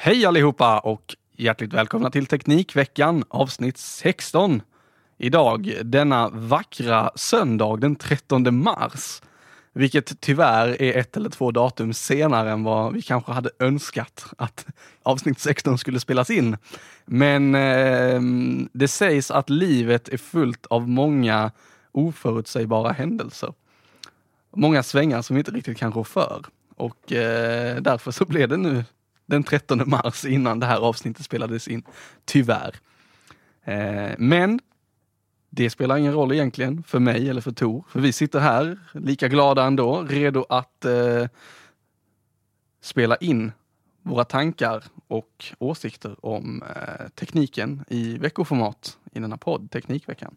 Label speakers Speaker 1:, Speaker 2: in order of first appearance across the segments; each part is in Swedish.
Speaker 1: Hej allihopa och hjärtligt välkomna till Teknikveckan avsnitt 16. Idag denna vackra söndag den 13 mars. Vilket tyvärr är ett eller två datum senare än vad vi kanske hade önskat att avsnitt 16 skulle spelas in. Men eh, det sägs att livet är fullt av många oförutsägbara händelser. Många svängar som vi inte riktigt kan rå för. Och eh, därför så blev det nu den 13 mars innan det här avsnittet spelades in. Tyvärr. Eh, men det spelar ingen roll egentligen för mig eller för Tor, för vi sitter här lika glada ändå, redo att eh, spela in våra tankar och åsikter om eh, tekniken i veckoformat i denna podd, Teknikveckan.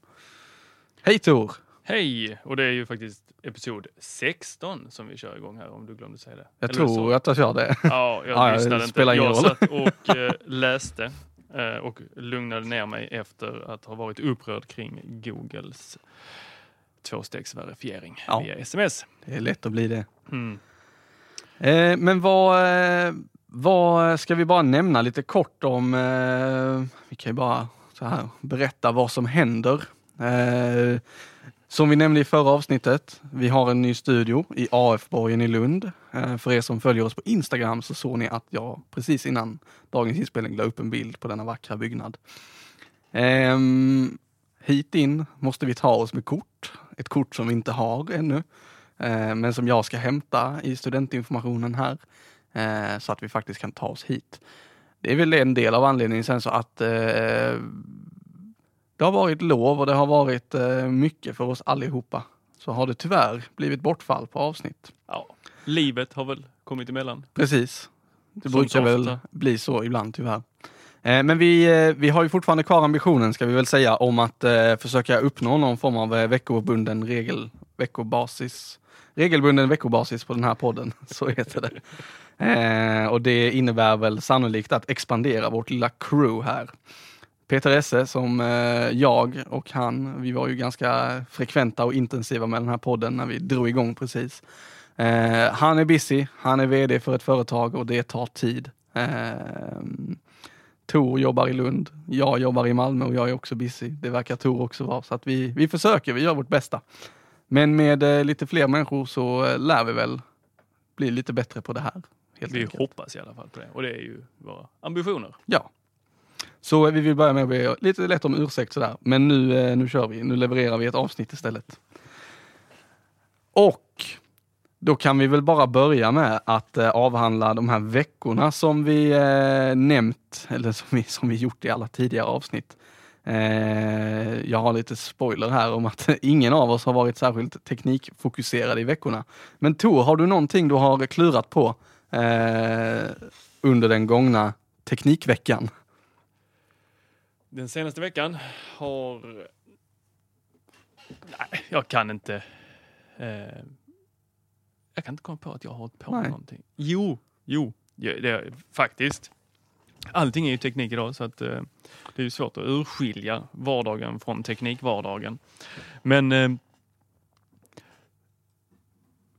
Speaker 1: Hej Tor!
Speaker 2: Hej! Och det är ju faktiskt episod 16 som vi kör igång här om du glömde säga det.
Speaker 1: Jag
Speaker 2: Eller
Speaker 1: tror
Speaker 2: så.
Speaker 1: att jag kör det.
Speaker 2: Ja, jag
Speaker 1: Ja,
Speaker 2: lyssnade inte. jag
Speaker 1: roll.
Speaker 2: satt och eh, läste eh, och lugnade ner mig efter att ha varit upprörd kring Googles tvåstegsverifiering
Speaker 1: Ja.
Speaker 2: via sms.
Speaker 1: Det är lätt att bli det.
Speaker 2: Mm.
Speaker 1: Eh, men vad, eh, vad ska vi bara nämna lite kort om? Vi kan ju bara så här, berätta vad som händer. Som vi nämnde i förra avsnittet, vi har en ny studio i AF-borgen i Lund. Eh, för er som följer oss på Instagram så såg ni att jag precis innan dagens inspelning la upp en bild på denna vackra byggnad. Ehm, hit in måste vi ta oss med kort, ett kort som vi inte har ännu eh, men som jag ska hämta i studentinformationen här eh, så att vi faktiskt kan ta oss hit. Det är väl en del av anledningen sen så att det har varit lov och det har varit eh, mycket för oss allihopa. Så har det tyvärr blivit bortfall på avsnitt.
Speaker 2: Ja. Livet har väl kommit emellan.
Speaker 1: Precis. Det
Speaker 2: Som
Speaker 1: brukar väl bli så ibland tyvärr. Eh, Men vi, eh, vi har ju fortfarande kvar ambitionen ska vi väl säga om att försöka uppnå någon form av veckobunden regel, veckobasis, regelbunden veckobasis på den här podden. Så heter det. Eh, och det innebär väl sannolikt att expandera vårt lilla crew här. Peter Esse som eh, jag och han, vi var ju ganska frekventa och intensiva med den här podden när vi drog igång precis. Eh, han är busy, han är VD för ett företag och det tar tid. Eh, Tor jobbar i Lund, jag jobbar i Malmö och jag är också busy. Det verkar Tor också vara, så att vi, vi försöker, vi gör vårt bästa. Men med lite fler människor så lär vi väl bli lite bättre på det här. Helt
Speaker 2: Vi
Speaker 1: enkelt.
Speaker 2: hoppas i alla fall på det och det är ju våra ambitioner.
Speaker 1: Ja. Så vi vill börja med att be lite lätt om ursäkt sådär. Men nu, eh, nu kör vi, nu levererar vi ett avsnitt istället. Och då kan vi väl bara börja med att eh, avhandla de här veckorna som vi eh, nämnt, eller som vi, som vi gjort i alla tidigare avsnitt. Eh, jag har lite spoiler här om att ingen av oss har varit särskilt teknikfokuserad i veckorna. Men Tor, har du någonting du har klurat på eh, under den gångna Teknikveckan?
Speaker 2: Den senaste veckan har... Nej, jag kan inte... Eh... Jag kan inte komma på att jag har hållit på med någonting. Jo, jo, det är, faktiskt. Allting är ju teknik idag så att eh, det är ju svårt att urskilja vardagen från teknikvardagen. Men eh,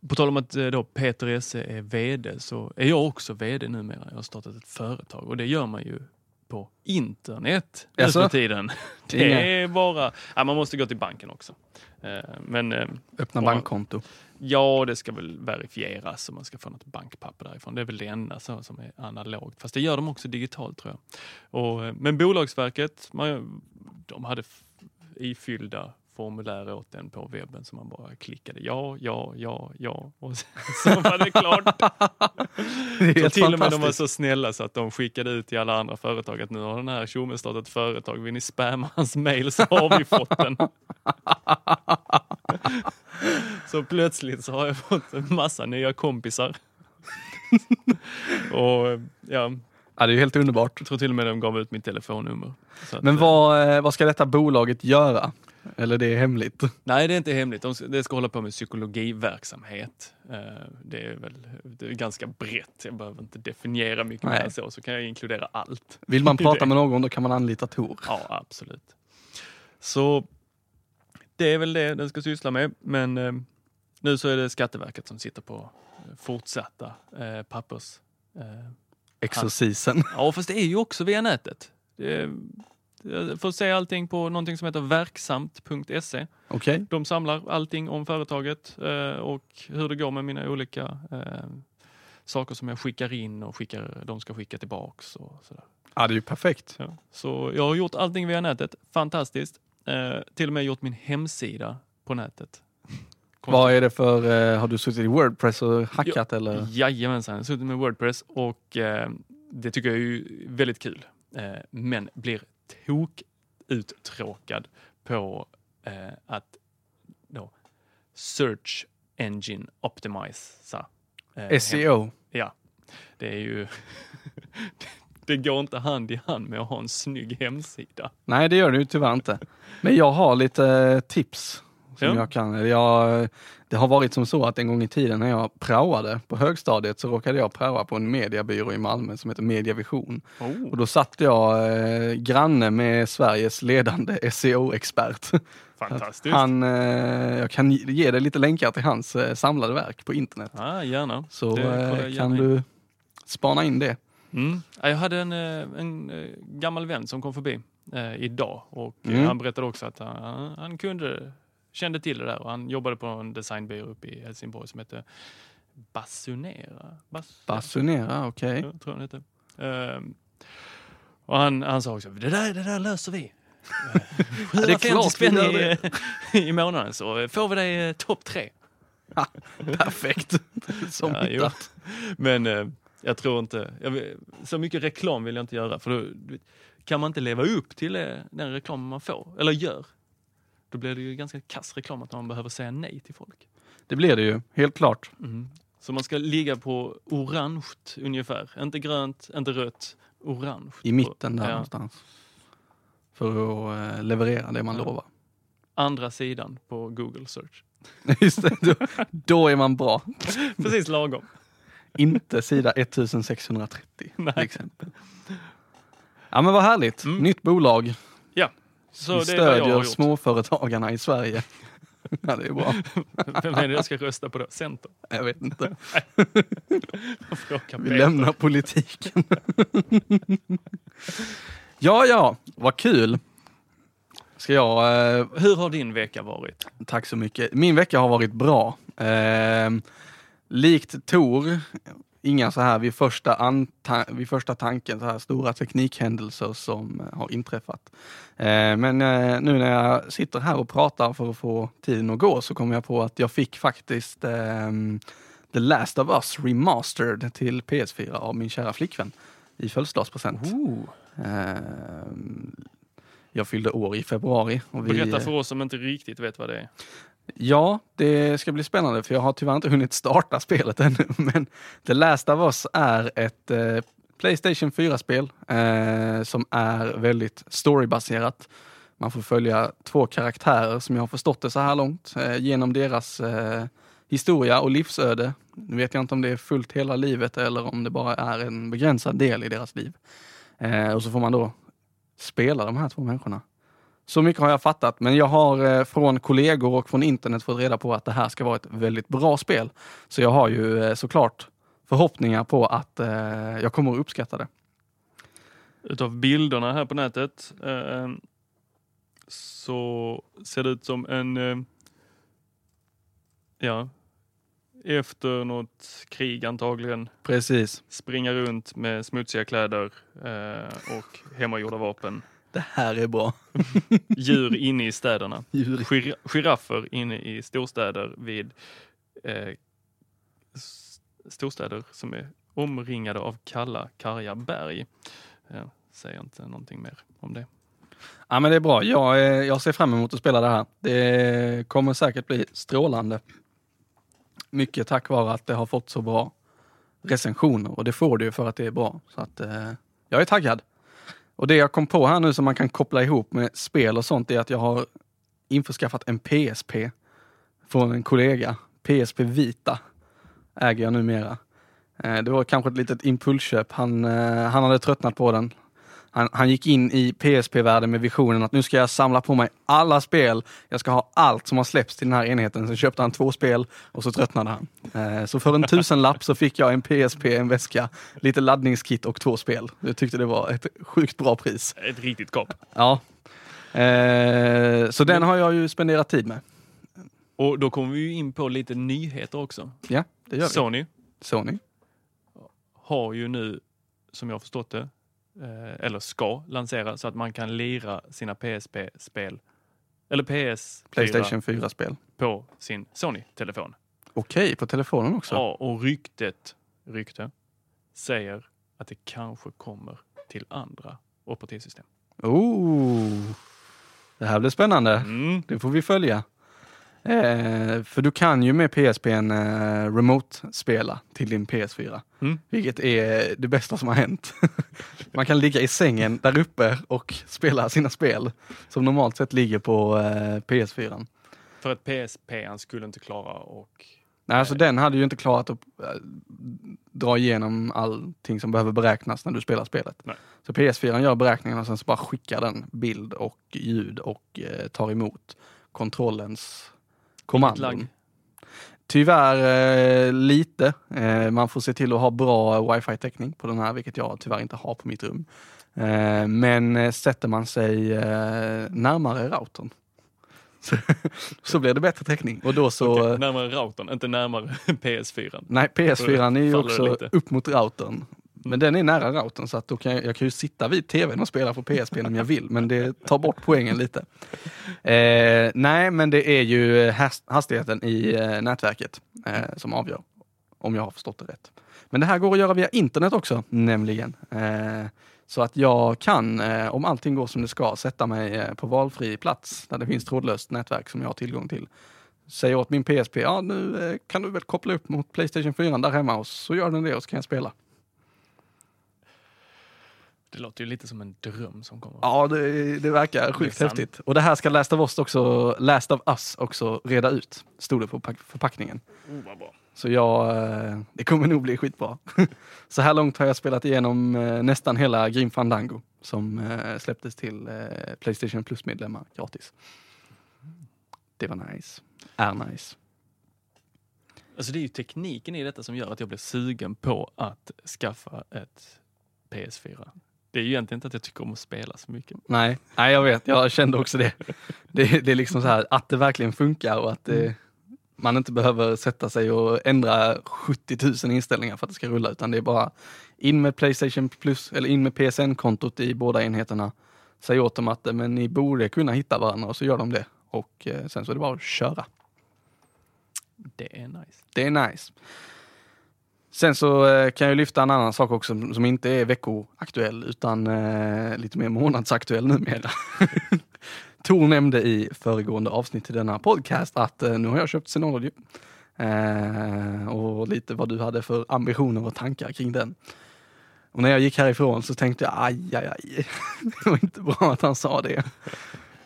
Speaker 2: på tal om att eh, då Peter Esse är VD så är jag också VD numera. Jag har startat ett företag och det gör man ju på internet nu för tiden. Det är bara, ja, man måste gå till banken också. Eh, Men eh,
Speaker 1: Öppna
Speaker 2: Ja.
Speaker 1: bankkonto.
Speaker 2: ja, det ska väl verifieras och man ska få något bankpapper därifrån. Det är väl det enda så som är analogt. Fast det gör de också digitalt tror jag. Och, eh, men Bolagsverket, man, de hade ifyllda formulär åt den på webben som man bara klickade ja, ja, ja, ja och så var det klart.
Speaker 1: Det
Speaker 2: Så till och med de var så snälla så att de skickade ut till alla andra företag att nu har den här tjommen startat företag, vill ni spamma hans mail så har vi fått den. så plötsligt så har jag fått en massa nya kompisar. Och ja,
Speaker 1: Ja, det är ju helt underbart.
Speaker 2: jag tror till och med de gav ut mitt telefonnummer.
Speaker 1: Men
Speaker 2: eh,
Speaker 1: vad, eh, vad ska detta bolaget göra? Eller det är hemligt?
Speaker 2: Nej, det är inte hemligt. De ska, hålla på med psykologiverksamhet. Eh, Det är väl det är ganska brett. Jag behöver inte definiera mycket
Speaker 1: Nej.
Speaker 2: mer så, så kan jag inkludera allt.
Speaker 1: Vill man prata med någon då kan man anlita Tor.
Speaker 2: Ja, absolut. Så det är väl det den ska syssla med. Men eh, nu så är det Skatteverket som sitter på eh, fortsatta eh, pappers... Eh,
Speaker 1: Exorcisen.
Speaker 2: ja, fast det är ju också via nätet. Det, får se allting på någonting som heter verksamt.se.
Speaker 1: Okej.
Speaker 2: De samlar allting om företaget eh, och hur det går med mina olika eh, saker som jag skickar in och skickar, de ska skicka tillbaks och sådär.
Speaker 1: Ja, det är ju perfekt.
Speaker 2: Ja. Så jag har gjort allting via nätet. Fantastiskt. Eh, till och med gjort min hemsida på nätet.
Speaker 1: Vad är det för, eh, har du suttit i Wordpress och hackat eller?
Speaker 2: Jajamensan, jag har suttit med Wordpress och eh, det tycker jag är ju väldigt kul. Eh, men blir tok uttråkad på eh, att då, Search Engine Optimize. Eh,
Speaker 1: SEO?
Speaker 2: Ja, det är ju... det går inte hand i hand med att ha en snygg hemsida.
Speaker 1: Nej, det gör det ju tyvärr inte. Men jag har lite eh, tips som
Speaker 2: Ja.
Speaker 1: jag kan. Jag, det har varit som så att en gång i tiden när jag praoade på högstadiet så råkade jag praoa på en mediebyrå i Malmö som heter Mediavision.
Speaker 2: Oh.
Speaker 1: Och då satt jag eh, granne med Sveriges ledande SEO-expert.
Speaker 2: Fantastiskt.
Speaker 1: Han, eh, jag kan ge dig lite länkar till hans eh, samlade verk på internet.
Speaker 2: Ja, gärna.
Speaker 1: Så eh, kan du spana in det.
Speaker 2: Mm. Ja, Jag hade en, eh, en eh, gammal vän som kom förbi eh, idag och eh,
Speaker 1: Mm.
Speaker 2: han berättade också att han, han kunde, kände till det där och han jobbade på en designbyrå uppe i Helsingborg som hette Basunera. Bas,
Speaker 1: Basunera, okej.
Speaker 2: Ja, tror hette. Ehm, och han, han sa också, det där, det där löser vi. Eh,
Speaker 1: det är
Speaker 2: 750
Speaker 1: klart vi
Speaker 2: spänn i, i månaden så får vi dig eh, topp tre.
Speaker 1: Perfekt. Som
Speaker 2: Ja, jo. Men eh, jag tror inte, jag vill, så mycket reklam vill jag inte göra för då kan man inte leva upp till eh, den reklam man får, eller gör, då blir det ju ganska kass reklam att man behöver säga nej till folk.
Speaker 1: Det blir det ju, helt klart.
Speaker 2: Så man ska ligga på orange ungefär, inte grönt, inte rött, orange.
Speaker 1: I mitten där
Speaker 2: Ja.
Speaker 1: någonstans. För att eh, leverera det man
Speaker 2: Ja.
Speaker 1: lovar.
Speaker 2: Andra sidan på Google search.
Speaker 1: Just det, då, då är man bra.
Speaker 2: Precis lagom.
Speaker 1: Inte sida 1630
Speaker 2: Nej.
Speaker 1: till exempel. Ja men vad härligt.
Speaker 2: Mm.
Speaker 1: Nytt bolag.
Speaker 2: Så
Speaker 1: Vi stödjer småföretagarna i Sverige. ja det är bra.
Speaker 2: Vem är det jag ska rösta på då? Centern?
Speaker 1: Jag vet inte. Vi lämnar politiken. ja, ja, vad kul. Ska jag, eh,
Speaker 2: Hur har din vecka varit?
Speaker 1: tack så mycket. Min vecka har varit bra. Eh, likt Tor, inga så här vid första, anta- vid första tanken, så här stora teknikhändelser som eh, har inträffat. Eh, men eh, nu när jag sitter här och pratar för att få tiden att gå så kommer jag på att jag fick faktiskt ehm, The Last of Us Remastered till PS4 av min kära flickvän i födelsedagspresent. Ehm, jag fyllde år i februari. Och vi,
Speaker 2: Berätta för oss som inte riktigt vet vad det är.
Speaker 1: Ja, det ska bli spännande för jag har tyvärr inte hunnit starta spelet ännu. Men The Last of Us är ett eh, Playstation 4-spel eh, som är väldigt storybaserat. Man får följa två karaktärer som jag har förstått det så här långt eh, genom deras eh, historia och livsöde. Nu vet jag inte om det är fullt hela livet eller om det bara är en begränsad del i deras liv. Eh, och så får man då spela de här två människorna. Så mycket har jag fattat, men jag har eh, från kollegor och från internet fått reda på att det här ska vara ett väldigt bra spel. Så jag har ju eh, såklart förhoppningar på att eh, jag kommer att uppskatta det.
Speaker 2: utav bilderna här på nätet så ser det ut som en, ja, efter något krig antagligen,
Speaker 1: Precis.
Speaker 2: springa runt med smutsiga kläder och hemmagjorda vapen.
Speaker 1: Det här är bra.
Speaker 2: Djur inne i städerna. Gir- giraffer inne i storstäder vid eh, storstäder som är omringade av kalla, karga berg. Jag säger inte någonting mer om det.
Speaker 1: Ja men det är bra. Jag, eh, jag ser fram emot att spela det här. Det kommer säkert bli strålande. Mycket tack vare att det har fått så bra recensioner och det får det ju för att det är bra. Så att eh, jag är taggad. Och det jag kom på här nu som man kan koppla ihop med spel och sånt är att jag har införskaffat en PSP från en kollega. PSP Vita äger jag numera. Eh, det var kanske ett litet impulsköp. Han, eh, han hade tröttnat på den. Han, han gick in i PSP-världen med visionen att nu ska jag samla på mig alla spel. Jag ska ha allt som har släppts till den här enheten. Sen köpte han två spel och så tröttnade han. Eh, så för en tusenlapp så fick jag en PSP, en väska, lite laddningskit och två spel. Jag tyckte det var ett sjukt bra pris.
Speaker 2: Ett riktigt kap.
Speaker 1: Ja. Eh, så den har jag ju spenderat tid med.
Speaker 2: Och då kommer vi in på lite nyheter också.
Speaker 1: Ja, det gör vi.
Speaker 2: Sony
Speaker 1: Sony.
Speaker 2: har ju nu, som jag har förstått det, eller ska lansera så att man kan lira sina PSP-spel eller PS4
Speaker 1: Playstation 4-spel.
Speaker 2: på sin Sony-telefon.
Speaker 1: Okej, på telefonen också.
Speaker 2: Ja, och ryktet, rykte, säger att det kanske kommer till andra operativsystem.
Speaker 1: Oh, det här blir spännande.
Speaker 2: Mm.
Speaker 1: Det får vi följa. Eh, för du kan ju med PSP en eh, remote-spela till din PS4.
Speaker 2: Mm.
Speaker 1: Vilket är det bästa som har hänt. Man kan ligga i sängen där uppe och spela sina spel som normalt sett ligger på eh, PS4.
Speaker 2: För att PSP skulle inte klara och
Speaker 1: Nej, alltså den hade ju inte klarat att eh, dra igenom allting som behöver beräknas när du spelar spelet.
Speaker 2: Nej.
Speaker 1: Så PS4 gör beräkningarna och sen så bara skickar den bild och ljud och eh, tar emot kontrollens kommandon. Tyvärr eh, lite. Eh, man får se till att ha bra wifi-täckning på den här, vilket jag tyvärr inte har på mitt rum. Eh, men eh, sätter man sig eh, närmare routern så, så blir det bättre täckning. Och då så...
Speaker 2: Okej, närmare routern, inte närmare PS4.
Speaker 1: Nej, PS4 är ju också upp mot routern. Men den är nära routern så att då kan jag, jag kan ju sitta vid tvn och spela på PSP om jag vill, men det tar bort poängen lite. Eh, nej, men det är ju hastigheten i eh, nätverket eh, som avgör, om jag har förstått det rätt. Men det här går att göra via internet också, nämligen. Eh, så att jag kan, eh, om allting går som det ska, sätta mig eh, på valfri plats där det finns trådlöst nätverk som jag har tillgång till säger åt min PSP, ja nu eh, kan du väl koppla upp mot Playstation 4 där hemma och så gör den det och så kan jag spela.
Speaker 2: Det låter ju lite som en dröm som kommer.
Speaker 1: Ja, det, det verkar sjukt
Speaker 2: sant.
Speaker 1: häftigt. Och det här ska Last of Us också, Last of Us också reda ut, stod det på pack- förpackningen.
Speaker 2: Oh, vad bra.
Speaker 1: Så jag, eh, det kommer nog bli skitbra. Så här långt har jag spelat igenom eh, nästan hela Grim Fandango som eh, släpptes till Playstation Plus-medlemmar gratis. Det var nice. Är nice.
Speaker 2: Alltså det är ju tekniken i detta som gör att jag blir sugen på att skaffa ett PS4. Det är ju egentligen inte att jag tycker om att spela så mycket.
Speaker 1: Nej, nej jag vet, jag kände också det. Det, det är liksom så här att det verkligen funkar och att det, man inte behöver sätta sig och ändra 70 000 inställningar för att det ska rulla utan det är bara in med Playstation Plus eller in med PSN-kontot i båda enheterna. Säg åt dem att eh, men ni borde kunna hitta varandra och så gör de det. Och eh, sen så är det bara att köra.
Speaker 2: Det är nice.
Speaker 1: Det är nice. Sen så eh, kan jag lyfta en annan sak också som- som inte är veckoaktuell utan eh, lite mer månadsaktuell numera. Tor nämnde i föregående avsnitt till denna podcast att eh, nu har jag köpt Synology. Eh, och lite vad du hade för ambitioner och tankar kring den. Och när jag gick härifrån så tänkte jag aj, aj, aj. Det var inte bra att han sa det.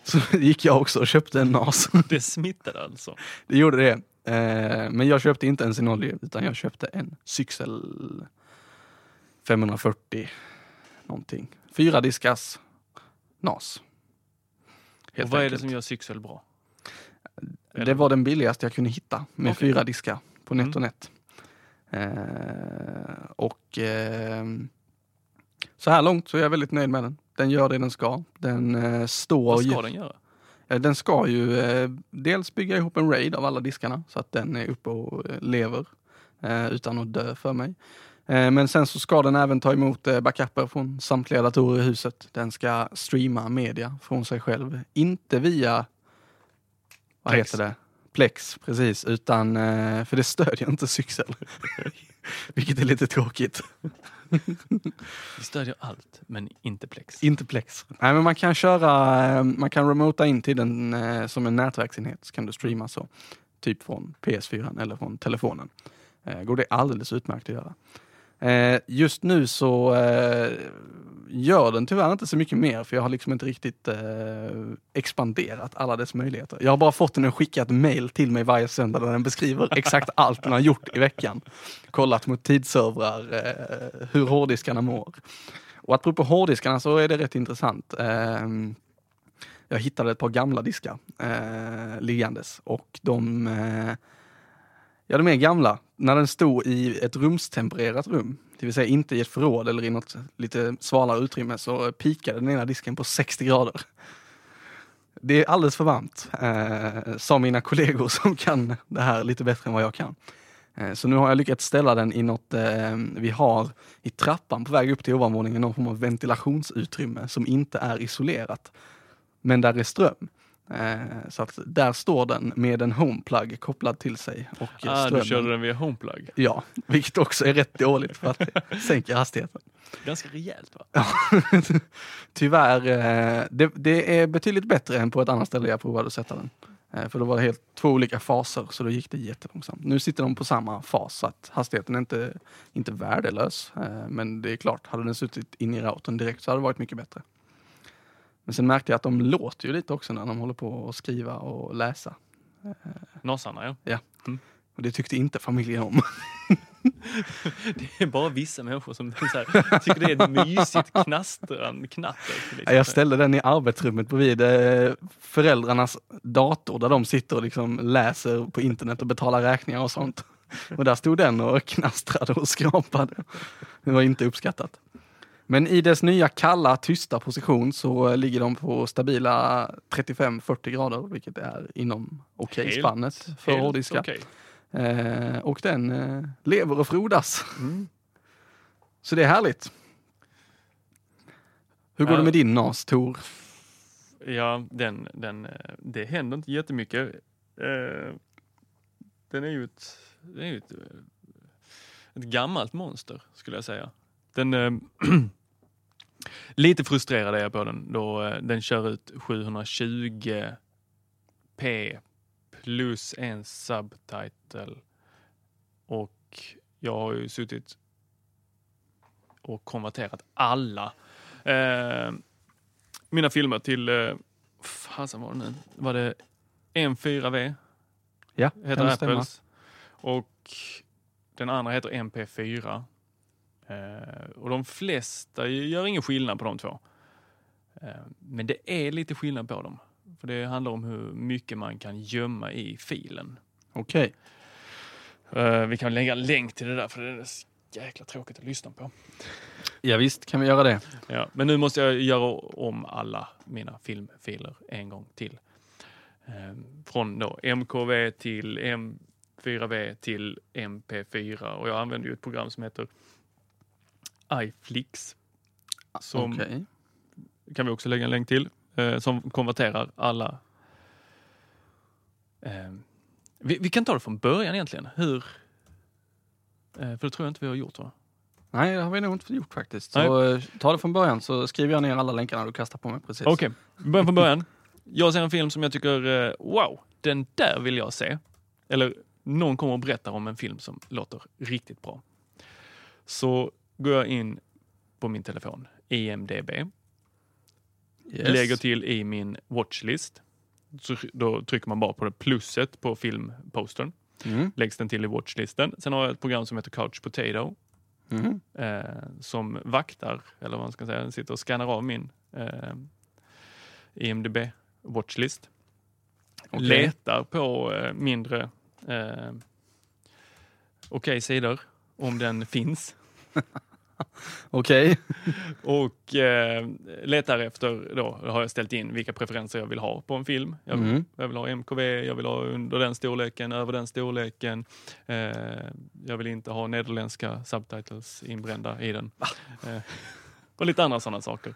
Speaker 1: Så gick jag också och köpte en NAS.
Speaker 2: Det smittade alltså.
Speaker 1: Det gjorde det. Eh, men jag köpte inte en Synology utan jag köpte en Syxel 540 någonting. Fyra diskas NAS.
Speaker 2: Och
Speaker 1: Helt
Speaker 2: vad är det
Speaker 1: enkelt.
Speaker 2: som gör Syxel bra?
Speaker 1: Det var den billigaste jag kunde hitta med
Speaker 2: Okej.
Speaker 1: fyra diskar på
Speaker 2: Mm.
Speaker 1: NetOnNet. Eh, och ehm, Så här långt så är jag väldigt nöjd med den. Den gör det den ska. Den eh, står...
Speaker 2: Vad ska den göra?
Speaker 1: Eh, Den ska ju eh, dels bygga ihop en raid av alla diskarna så att den är uppe och eh, lever utan att dö för mig. Men sen så ska den även ta emot backuper från samtliga datorer i huset. Den ska streama media från sig själv. Inte via, vad
Speaker 2: Plex.
Speaker 1: heter det? Plex, precis. Utan, eh, för det stödjer inte Syxel. Vilket är lite tråkigt.
Speaker 2: Vi stödjer allt, men inte Plex.
Speaker 1: Inte Plex. Nej, men man kan köra, eh, man kan remota in till den eh, som en nätverksenhet så kan du streama så. Typ från PS4 eller från telefonen. Går det alldeles utmärkt att göra. Eh, just nu så eh, gör den tyvärr inte så mycket mer för jag har liksom inte riktigt eh, expanderat alla dess möjligheter. Jag har bara fått den att skicka ett mail till mig varje söndag där den beskriver exakt allt den har gjort i veckan. Kollat mot tidsservrar, eh, hur hårddiskarna mår. Och apropå hårddiskarna så är det rätt intressant. Ehm, jag hittade ett par gamla diskar eh, liggandes och de, eh, ja, de är gamla. När den stod i ett rumstempererat rum, det vill säga inte i ett förråd eller i något lite svalare utrymme, så pikade den ena disken på 60 grader. Det är alldeles för varmt, eh, sa mina kollegor som kan det här lite bättre än vad jag kan. Eh, Så nu har jag lyckats ställa den i något eh, vi har i trappan på väg upp till ovanvåningen, någon form av ventilationsutrymme som inte är isolerat. Men där är ström. Eh, så att där står den med en homeplug kopplad till sig. Och
Speaker 2: Ah, du körde den via HomePlug.
Speaker 1: Ja, vilket också är rätt dåligt för att det sänker hastigheten.
Speaker 2: Ganska rejält va?
Speaker 1: Tyvärr, eh, det, det är betydligt bättre än på ett annat ställe jag provade att sätta den. Eh, För då var det helt två olika faser, så då gick det jättelångsamt. Nu sitter de på samma fas, så att hastigheten är inte, inte värdelös. Men det är klart, hade den suttit in i routern direkt så hade det varit mycket bättre. Men sen märkte jag att de låter ju lite också när de håller på att skriva och läsa.
Speaker 2: Nasarna ja.
Speaker 1: Och det tyckte inte familjen om.
Speaker 2: Det är bara vissa människor som så här, tycker det är ett mysigt knastran, knatter. Liksom.
Speaker 1: Jag ställde den i arbetsrummet bredvid eh, föräldrarnas dator där de sitter och liksom läser på internet och betalar räkningar och sånt. Och där stod den och knastrade och skrapade. Det var inte uppskattat. Men i dess nya kalla, tysta position så ligger de på stabila 35-40 grader, vilket är inom okej-spannet för
Speaker 2: Helt
Speaker 1: hårddiskar.
Speaker 2: okej.
Speaker 1: Eh, och den eh, lever och frodas.
Speaker 2: Mm.
Speaker 1: Så det är härligt. Hur går
Speaker 2: Ja.
Speaker 1: det med din NAS, Tor?
Speaker 2: Ja, den, den, eh, det händer inte jättemycket. Eh, Den är ju ett, det är ju ett, eh, ett gammalt monster skulle jag säga. Den, eh, lite frustrerad är jag på den då eh, den kör ut 720p plus en subtitle. Och jag har ju suttit och konverterat alla eh, mina filmer till, eh, fasen var det nu, var det M4V
Speaker 1: Ja,
Speaker 2: heter
Speaker 1: stämma.
Speaker 2: Apples. Och den andra heter MP4. Eh, och de flesta gör ingen skillnad på de två. Eh, men det är lite skillnad på dem. För det handlar om hur mycket man kan gömma i filen.
Speaker 1: Okej.
Speaker 2: Eh, vi kan lägga en länk till det där för det är jäkla tråkigt att lyssna på.
Speaker 1: Ja, visst kan vi göra det.
Speaker 2: Ja, men nu måste jag göra om alla mina filmfiler en gång till. Eh, från då MKV till M4V till MP4 och jag använder ju ett program som heter iFlix. Som
Speaker 1: Okej.
Speaker 2: kan vi också lägga en länk till. Eh, som konverterar alla. Eh, vi, vi kan ta det från början egentligen. Hur? Eh, för det tror jag inte vi har gjort va?
Speaker 1: Nej, det har vi nog inte gjort faktiskt. Så eh, ta det från början så skriver jag ner alla länkarna du kastar på mig precis.
Speaker 2: Okej, vi börjar från början. Jag ser en film som jag tycker, eh, wow, den där vill jag se. Eller någon kommer och berättar om en film som låter riktigt bra. Så går jag in på min telefon, IMDB,
Speaker 1: Yes.
Speaker 2: lägger till i min watchlist. Så då trycker man bara på det plusset på filmpostern.
Speaker 1: Mm.
Speaker 2: Läggs den till i watchlisten. Sen har jag ett program som heter Couch Potato
Speaker 1: Mm.
Speaker 2: eh, som vaktar, eller vad man ska säga, den sitter och skannar av min eh, IMDB watchlist.
Speaker 1: Okej.
Speaker 2: Letar på eh, mindre eh, okej sidor, om den finns.
Speaker 1: Okej.
Speaker 2: Och eh, letar efter, då har jag ställt in vilka preferenser jag vill ha på en film. Jag vill,
Speaker 1: Mm.
Speaker 2: jag vill ha MKV, jag vill ha under den storleken, över den storleken. Eh, jag vill inte ha nederländska subtitles inbrända i den. Eh, och lite andra sådana saker.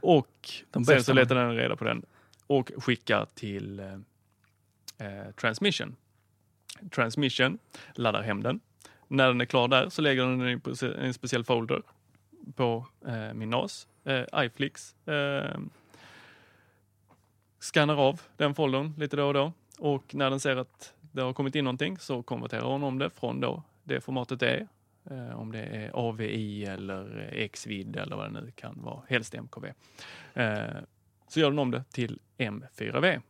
Speaker 2: Och
Speaker 1: De
Speaker 2: sen så letar den reda på den och skickar till eh, eh, Transmission. Transmission laddar hem den. När den är klar där så lägger den den i en- speciell folder på eh, min NAS. Eh, iFlix eh, skannar av den foldern lite då och då och när den ser att det har kommit in någonting så konverterar hon om det från då det formatet det är. Eh, om det är AVI eller XVID eller vad det nu kan vara, helst MKV. Eh, så gör den om det till M4V.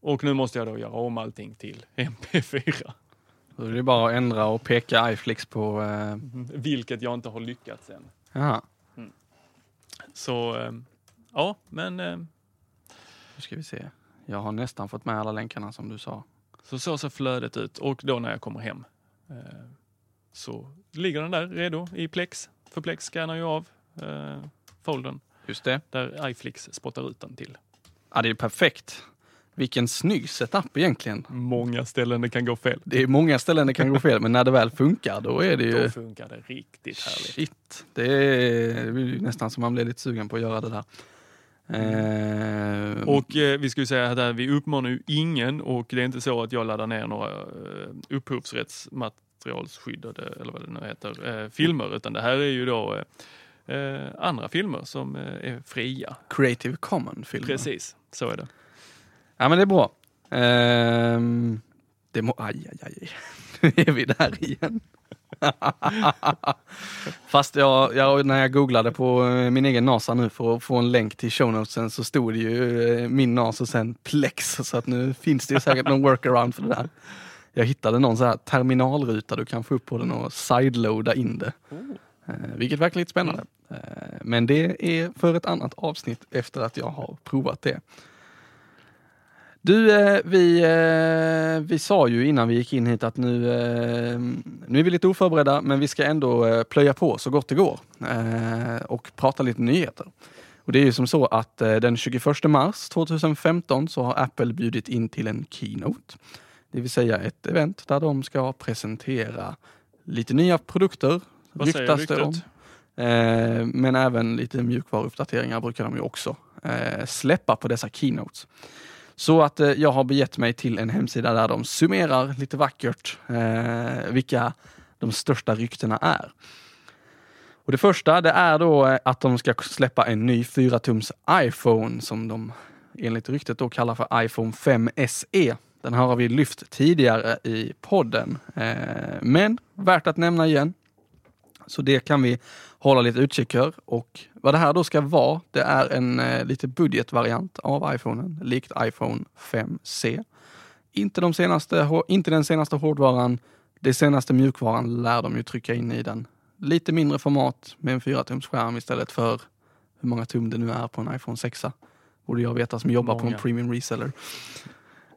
Speaker 2: Och nu måste jag då göra om allting till MP4.
Speaker 1: Då är det bara att ändra och peka iFlix på... Eh,
Speaker 2: Vilket jag inte har lyckats än.
Speaker 1: jaha,
Speaker 2: Så eh, ja, men eh,
Speaker 1: nu ska vi se. Jag har nästan fått med alla länkarna som du sa.
Speaker 2: så så ser flödet ut. Och då när jag kommer hem eh, så ligger den där redo i Plex. För Plex scannar ju av eh, foldern
Speaker 1: Just det.
Speaker 2: där iFlix spottar ut den till.
Speaker 1: Ja, det är perfekt. Vilken snygg setup egentligen.
Speaker 2: Många ställen det kan gå fel.
Speaker 1: Det är många ställen det kan gå fel, men när det väl funkar då är det ju...
Speaker 2: Då funkar det riktigt härligt.
Speaker 1: Shit, det är, nästan som man blir lite sugen på att göra det där. Eh,
Speaker 2: Och eh, vi ska ju säga att vi uppmanar ju ingen och det är inte så att jag laddar ner några eh, upphovsrättsmaterialsskyddade, eller vad det nu heter, eh, filmer, utan det här är ju då eh, eh, andra filmer som eh, är fria.
Speaker 1: Creative Common-filmer.
Speaker 2: Precis, så är det.
Speaker 1: Ja, men det är bra. Ehm, det må, aj, aj, aj. Nu är vi där igen. Fast jag, jag, när jag googlade på eh, min egen NASA nu för att få en länk till show notesen så stod det ju eh, min NASA och sen Plex. Så att nu finns det ju säkert någon workaround för det där. Jag hittade någon så här terminalruta du kan få upp på den och sideloada in det. Eh, vilket verkar lite spännande. Men det är för ett annat avsnitt efter att jag har provat det. Du, eh, vi, eh, vi sa ju innan vi gick in hit att nu, eh, nu är vi lite oförberedda, men vi ska ändå plöja på så gott det går och prata lite nyheter. Och det är ju som så att den 21 mars 2015 så har Apple bjudit in till en keynote. Det vill säga ett event där de ska presentera lite nya produkter.
Speaker 2: Vad säger ryktet?
Speaker 1: Eh, men även lite mjukvaruuppdateringar brukar de ju också släppa på dessa keynotes. Så att eh, jag har begett mig till en hemsida där de summerar lite vackert eh, vilka de största ryktena är. Och det första det är då eh, att de ska släppa en ny 4-tums iPhone som de enligt ryktet då kallar för iPhone 5 SE. Den här har vi lyft tidigare i podden, eh, men värt att nämna igen. Så det kan vi hålla lite utkik för. Och vad det här då ska vara, det är en eh, lite budgetvariant av iPhonen, likt iPhone 5C. Inte, de senaste, inte den senaste hårdvaran, det senaste mjukvaran lär de ju trycka in i den. Lite mindre format med en 4-tums skärm istället för hur många tum det nu är på en iPhone 6. Borde jag veta som jobbar på
Speaker 2: Många.
Speaker 1: en premium reseller.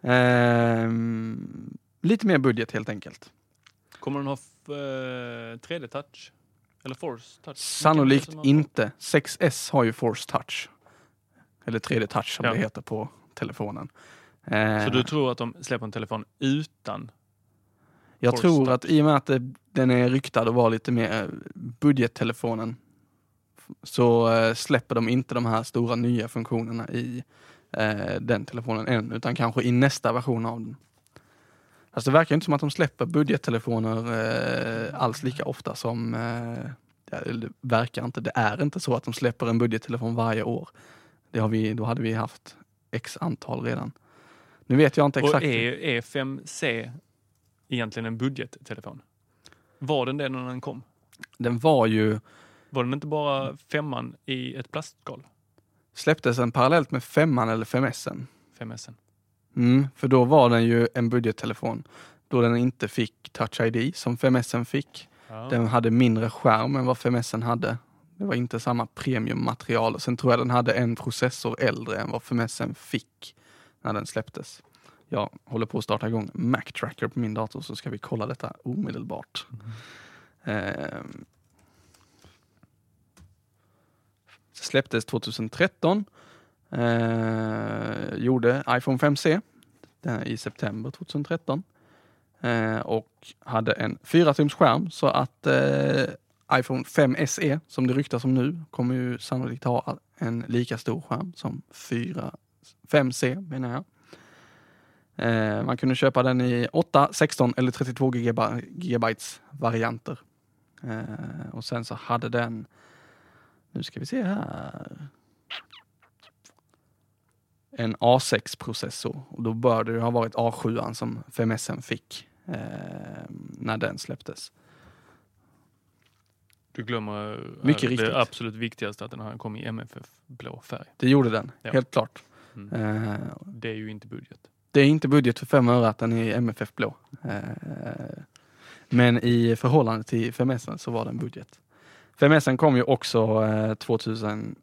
Speaker 1: Ehm, lite mer budget helt enkelt.
Speaker 2: Kommer den ha f- eh, 3D-touch? Eller Force touch?
Speaker 1: Sannolikt inte. 6S har ju Force Touch. Eller 3D Touch som
Speaker 2: Ja.
Speaker 1: det heter på telefonen.
Speaker 2: har-
Speaker 1: Eh,
Speaker 2: Så du tror att de släpper en telefon utan?
Speaker 1: jag
Speaker 2: Force
Speaker 1: tror
Speaker 2: Touch?
Speaker 1: att i och med att det, den är ryktad att vara lite mer eh, budgettelefonen så eh, släpper de inte de här stora nya funktionerna i eh, den telefonen än, utan kanske i nästa version av den. Alltså det verkar inte som att de släpper budgettelefoner eh, alls lika ofta som eh, det verkar inte. Det är inte så att de släpper en budgettelefon varje år. Det har vi, då hade vi haft x antal redan. Nu vet jag inte exakt.
Speaker 2: Och är, är 5C egentligen en budgettelefon? Var den det när den kom?
Speaker 1: Den var ju,
Speaker 2: Var den inte bara femman i ett plastskal?
Speaker 1: släpptes den parallellt med femman eller 5S.
Speaker 2: 5S.
Speaker 1: Mm, för då var den ju en budgettelefon. Då den inte fick Touch ID som 5S fick.
Speaker 2: Ja.
Speaker 1: Den hade mindre skärm än vad 5S hade. Det var inte samma premiummaterial. Sen tror jag den hade en processor äldre än vad 5S fick när den släpptes. Jag håller på att starta igång Mac Tracker på min dator så ska vi kolla detta omedelbart. Ehm, släpptes 2013. Eh, gjorde iPhone 5C den i september 2013. Eh, och hade en 4-tums skärm så att eh, iPhone 5 SE, som det ryktas om nu, kommer ju sannolikt ha en lika stor skärm som 4, 5C menar jag. Eh, man kunde köpa den i 8, 16 eller 32 gigabytes varianter. Eh, och sen så hade den, nu ska vi se här, en A6-processor och då bör det ha varit A7 som 5SM fick eh, när den släpptes.
Speaker 2: Du glömmer eh,
Speaker 1: Mycket
Speaker 2: det
Speaker 1: riktigt.
Speaker 2: absolut viktigaste att den här kom i MFF-blå färg.
Speaker 1: Det gjorde den,
Speaker 2: ja.
Speaker 1: helt klart.
Speaker 2: Mm.
Speaker 1: Eh,
Speaker 2: det är ju inte budget.
Speaker 1: Det är inte budget för fem öre att den är MFF-blå. Eh, men i förhållande till 5S så var den budget. 5S kom ju också eh, 2000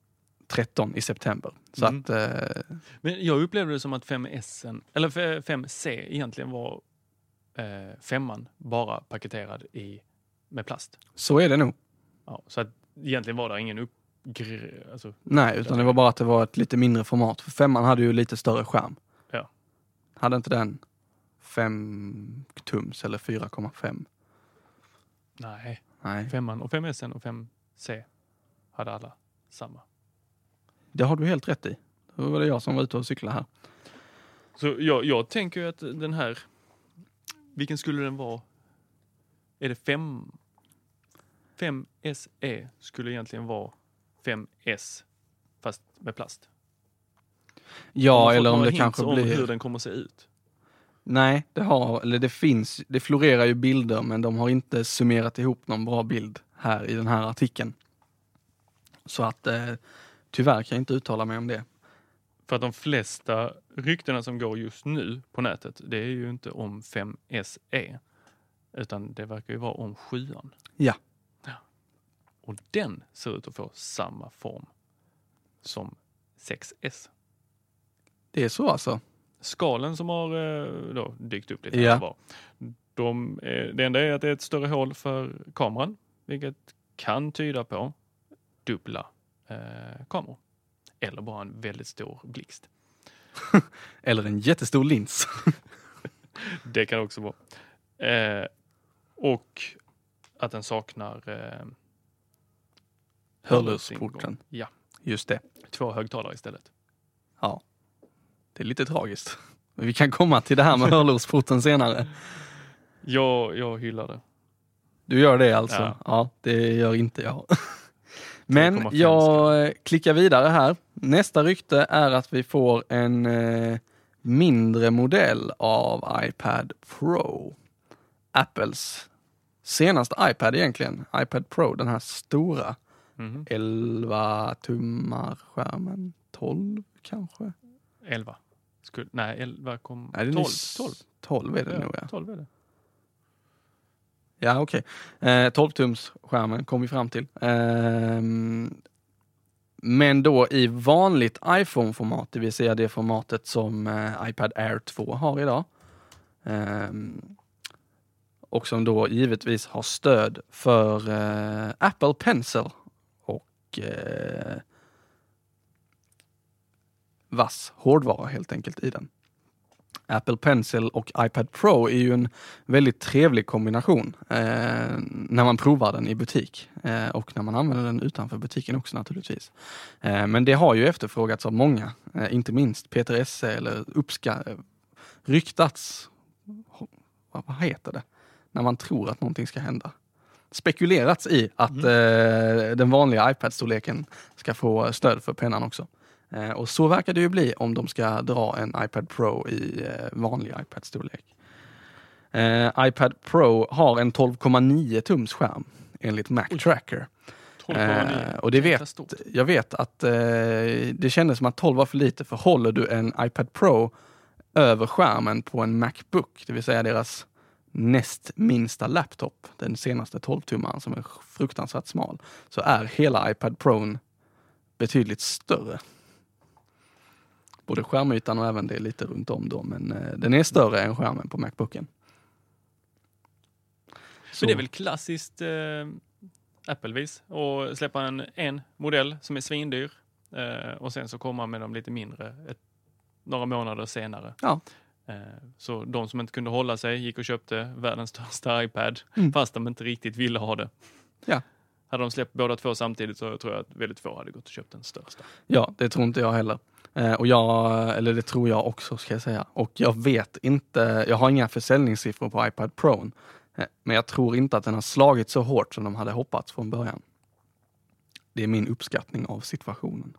Speaker 1: 13 i september. Så
Speaker 2: mm.
Speaker 1: att, eh,
Speaker 2: Men jag upplevde det som att 5S, eller 5C egentligen var eh, femman bara paketerad i, med plast.
Speaker 1: Så är det nog.
Speaker 2: Ja, så att egentligen var det ingen upp... Alltså,
Speaker 1: Nej, utan det var bara att det var ett lite mindre format. För femman hade ju lite större skärm.
Speaker 2: Ja.
Speaker 1: Hade inte den 5 tums eller 4,5?
Speaker 2: Nej.
Speaker 1: Nej.
Speaker 2: Femman och 5S och 5C hade alla samma
Speaker 1: det har du helt rätt i. Då var det jag som var ute och cyklade här.
Speaker 2: Så jag, jag tänker ju att den här, vilken skulle den vara? Är det 5? 5SE skulle egentligen vara 5S fast med plast.
Speaker 1: Ja, eller om det kanske
Speaker 2: om
Speaker 1: blir...
Speaker 2: hur den kommer se ut.
Speaker 1: Nej, det har, eller det finns, det florerar ju bilder men de har inte summerat ihop någon bra bild här i den här artikeln. Så att eh, tyvärr kan jag inte uttala mig om det.
Speaker 2: För att de flesta ryktena som går just nu på nätet, det är ju inte om 5SE. Utan det verkar ju vara om 7
Speaker 1: Ja.
Speaker 2: Och den ser ut att få samma form som 6S.
Speaker 1: Det är så alltså?
Speaker 2: Skalen som har eh, då dykt upp lite
Speaker 1: Ja.
Speaker 2: var. De, eh, det enda är att det är ett större hål för kameran, vilket kan tyda på dubbla eh, kameror. Eller bara en väldigt stor blixt.
Speaker 1: Eller en jättestor lins.
Speaker 2: Det kan också vara. Eh, och att den saknar eh,
Speaker 1: Hörlursporten.
Speaker 2: Ja,
Speaker 1: Just det.
Speaker 2: två högtalare istället.
Speaker 1: Ja. Det är lite tragiskt. Men Vi kan komma till det här med hörlursporten senare.
Speaker 2: Jag, jag hyllar det.
Speaker 1: Du gör det alltså?
Speaker 2: Ja.
Speaker 1: Ja, det gör inte jag. Men
Speaker 2: 3,5
Speaker 1: jag eh, klickar vidare här. Nästa rykte är att vi får en eh, mindre modell av iPad Pro. Apples senaste iPad egentligen. iPad Pro, den här stora
Speaker 2: Mhm.
Speaker 1: 11 tummar skärmen. 12 kanske?
Speaker 2: 11. Skulle, nej, 11 kom...
Speaker 1: Nej, det är
Speaker 2: 12.
Speaker 1: nyss-
Speaker 2: 12.
Speaker 1: 12 är det nog ja.
Speaker 2: 12 är det.
Speaker 1: Ja, okej. Eh, 12 tums skärmen kom vi fram till. Eh, men då i vanligt iPhone-format, det vill säga det formatet som eh, iPad Air 2 har idag. Ehm, och som då givetvis har stöd för eh, Apple Pencil och eh, vass hårdvara helt enkelt i den. Apple Pencil och iPad Pro är ju en väldigt trevlig kombination eh, när man provar den i butik eh, och när man använder den utanför butiken också naturligtvis. Eh, men det har ju efterfrågats av många, eh, inte minst Peter Esse eller uppska ryktats, vad, heter det, när man tror att någonting ska hända. Spekulerats i att eh, den vanliga iPad-storleken ska få stöd för pennan också. Eh, och så verkar det ju bli om de ska dra en iPad Pro i eh, vanlig iPad-storlek. Eh, iPad Pro har en 12,9 tums skärm enligt Mac Tracker.
Speaker 2: 12,9.
Speaker 1: Eh, och det vet, jag vet att eh, det kändes som att 12 var för lite för håller du en iPad Pro över skärmen på en Macbook, det vill säga deras näst minsta laptop, den senaste 12-tummaren som är fruktansvärt smal, så är hela iPad Pro betydligt större. Både skärmytan och även det lite runt om då, men eh, den är större än skärmen på Macbooken. Så-
Speaker 2: Men det är väl klassiskt eh, Applevis och släppa en, en modell som är svindyr eh, och sen så komma med de lite mindre ett, några månader senare.
Speaker 1: Ja.
Speaker 2: Eh, så de som inte kunde hålla sig gick och köpte världens största iPad
Speaker 1: Mm.
Speaker 2: fast de inte riktigt ville ha det.
Speaker 1: Ja.
Speaker 2: Hade de släppt båda två samtidigt så tror jag att väldigt få hade gått och köpt den största.
Speaker 1: Ja, det tror inte jag heller. Eh, och jag, eller det tror jag också ska jag säga. Och jag vet inte, jag har inga försäljningssiffror på iPad Pro. Eh, men jag tror inte att den har slagit så hårt som de hade hoppats från början. Det är min uppskattning av situationen.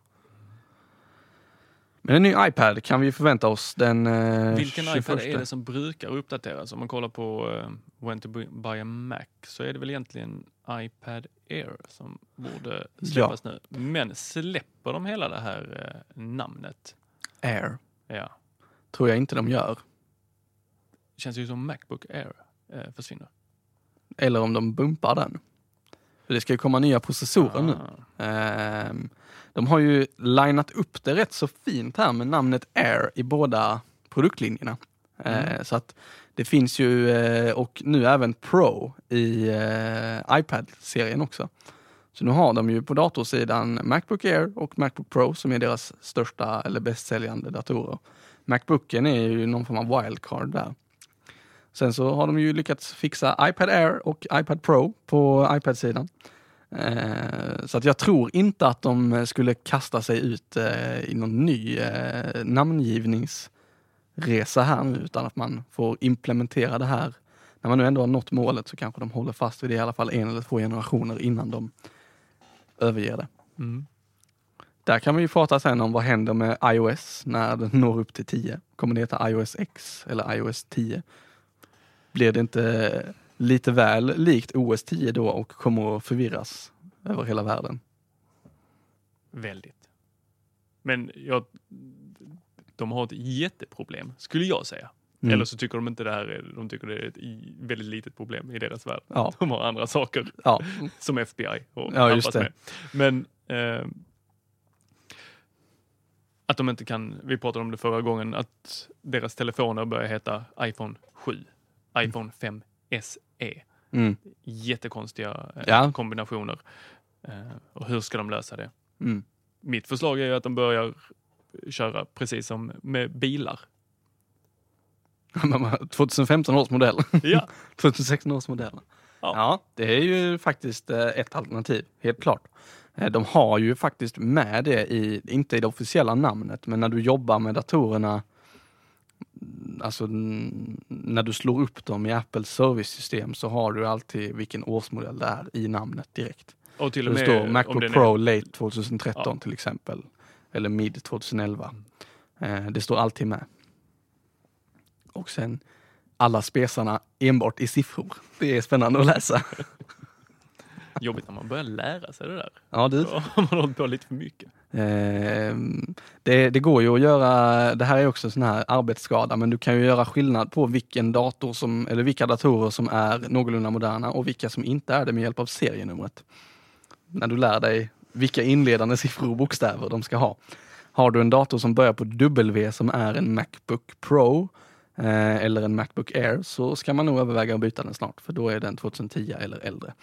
Speaker 1: Men en ny iPad kan vi förvänta oss den eh,
Speaker 2: Vilken
Speaker 1: 21.
Speaker 2: iPad är det som brukar uppdateras? Om man kollar på eh, When to buy a Mac så är det väl egentligen iPad Air som borde släppas nu. Men släpper de hela det här eh, namnet?
Speaker 1: Air.
Speaker 2: Ja,
Speaker 1: Tror jag inte de gör.
Speaker 2: känns ju som Macbook Air eh, försvinner.
Speaker 1: Eller om de bumpar den. För det ska ju komma nya processorer nu.
Speaker 2: Ah.
Speaker 1: Ehm, De har ju linat upp det rätt så fint här med namnet Air i båda produktlinjerna. Eh, Så att det finns ju, eh, och nu även Pro i eh, iPad-serien också. Så nu har de ju på datorsidan Macbook Air och Macbook Pro som är deras största eller bästsäljande datorer. Macbooken är ju någon form av wildcard där. Sen så har de ju lyckats fixa iPad Air och iPad Pro på iPad-sidan. Eh, så att jag tror inte att de skulle kasta sig ut i någon ny namngivnings namngivningsresa här nu, utan att man får implementera det här. När man nu ändå har nått målet så kanske de håller fast vid det i alla fall en eller två generationer innan de överger det.
Speaker 2: Mm.
Speaker 1: Där kan vi ju prata sen om vad händer med iOS när den når upp till 10. Kommer det heta iOS X eller iOS 10? Blir det inte lite väl likt OS 10 då och kommer att förvirras över hela världen?
Speaker 2: Väldigt. Men jag, de har ett jätteproblem, skulle jag säga.
Speaker 1: Mm.
Speaker 2: Eller så tycker de inte det här är, de tycker det är ett väldigt litet problem i deras värld.
Speaker 1: Ja.
Speaker 2: De har andra saker,
Speaker 1: Ja,
Speaker 2: som FBI och
Speaker 1: Ja, just det.
Speaker 2: med. Men eh, att de inte kan, vi pratade om det förra gången, att deras telefoner börjar heta iPhone 7, iPhone 5 SE.
Speaker 1: mm.
Speaker 2: Jättekonstiga eh,
Speaker 1: Ja.
Speaker 2: kombinationer. Eh, och hur ska de lösa det?
Speaker 1: Mm.
Speaker 2: Mitt förslag är att de börjar köra precis som med bilar.
Speaker 1: 2015 års modell.
Speaker 2: Ja,
Speaker 1: 2016 års modell.
Speaker 2: Ja.
Speaker 1: Ja. det är ju faktiskt eh, ett alternativ, helt klart. Eh, De har ju faktiskt med det i, inte i det officiella namnet, men när du jobbar med datorerna, mm, alltså när du slår upp dem i Apples servicesystem så har du alltid vilken årsmodell det är i namnet direkt.
Speaker 2: och till och
Speaker 1: Det
Speaker 2: med
Speaker 1: står
Speaker 2: om
Speaker 1: Macbook Pro
Speaker 2: är,
Speaker 1: Late 2013
Speaker 2: Ja.
Speaker 1: till exempel. Eller Mid 2011. Eh, det står alltid med. Och sen alla spesarna enbart i siffror. Det är spännande att läsa.
Speaker 2: jobbigt när man börjar lära sig det där.
Speaker 1: Ja, du.
Speaker 2: Då har man hållit på lite för mycket.
Speaker 1: Ehm, det, det går ju att göra, det här är också en sån här arbetsskada, men du kan ju göra skillnad på vilken dator som, eller vilka datorer som är någorlunda moderna och vilka som inte är det med hjälp av serienumret. När du lär dig vilka inledande siffror och bokstäver de ska ha. Har du en dator som börjar på W som är en Macbook Pro eh, eller en Macbook Air så ska man nog överväga att byta den snart, för då är den 2010 eller äldre.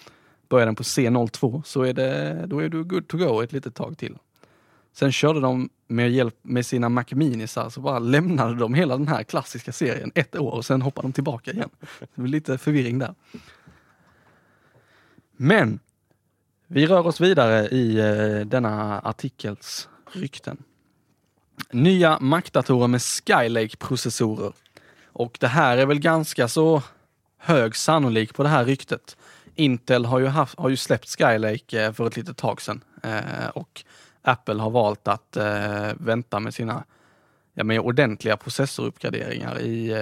Speaker 1: Börjar den på C02 så är, det, då är du good to go ett litet tag till. Sen körde de med hjälp med sina Mac Minisar så alltså bara lämnade de hela den här klassiska serien ett år och sen hoppade de tillbaka igen. Det blir lite förvirring där. Men vi rör oss vidare i eh, denna artikels rykten. Nya Mac-datorer med Skylake-processorer. Och det här är väl ganska så hög sannolik på det här ryktet. Intel har ju, haft, har ju släppt Skylake eh, för ett litet tag sedan eh, och Apple har valt att vänta med sina ja, med ordentliga processoruppgraderingar i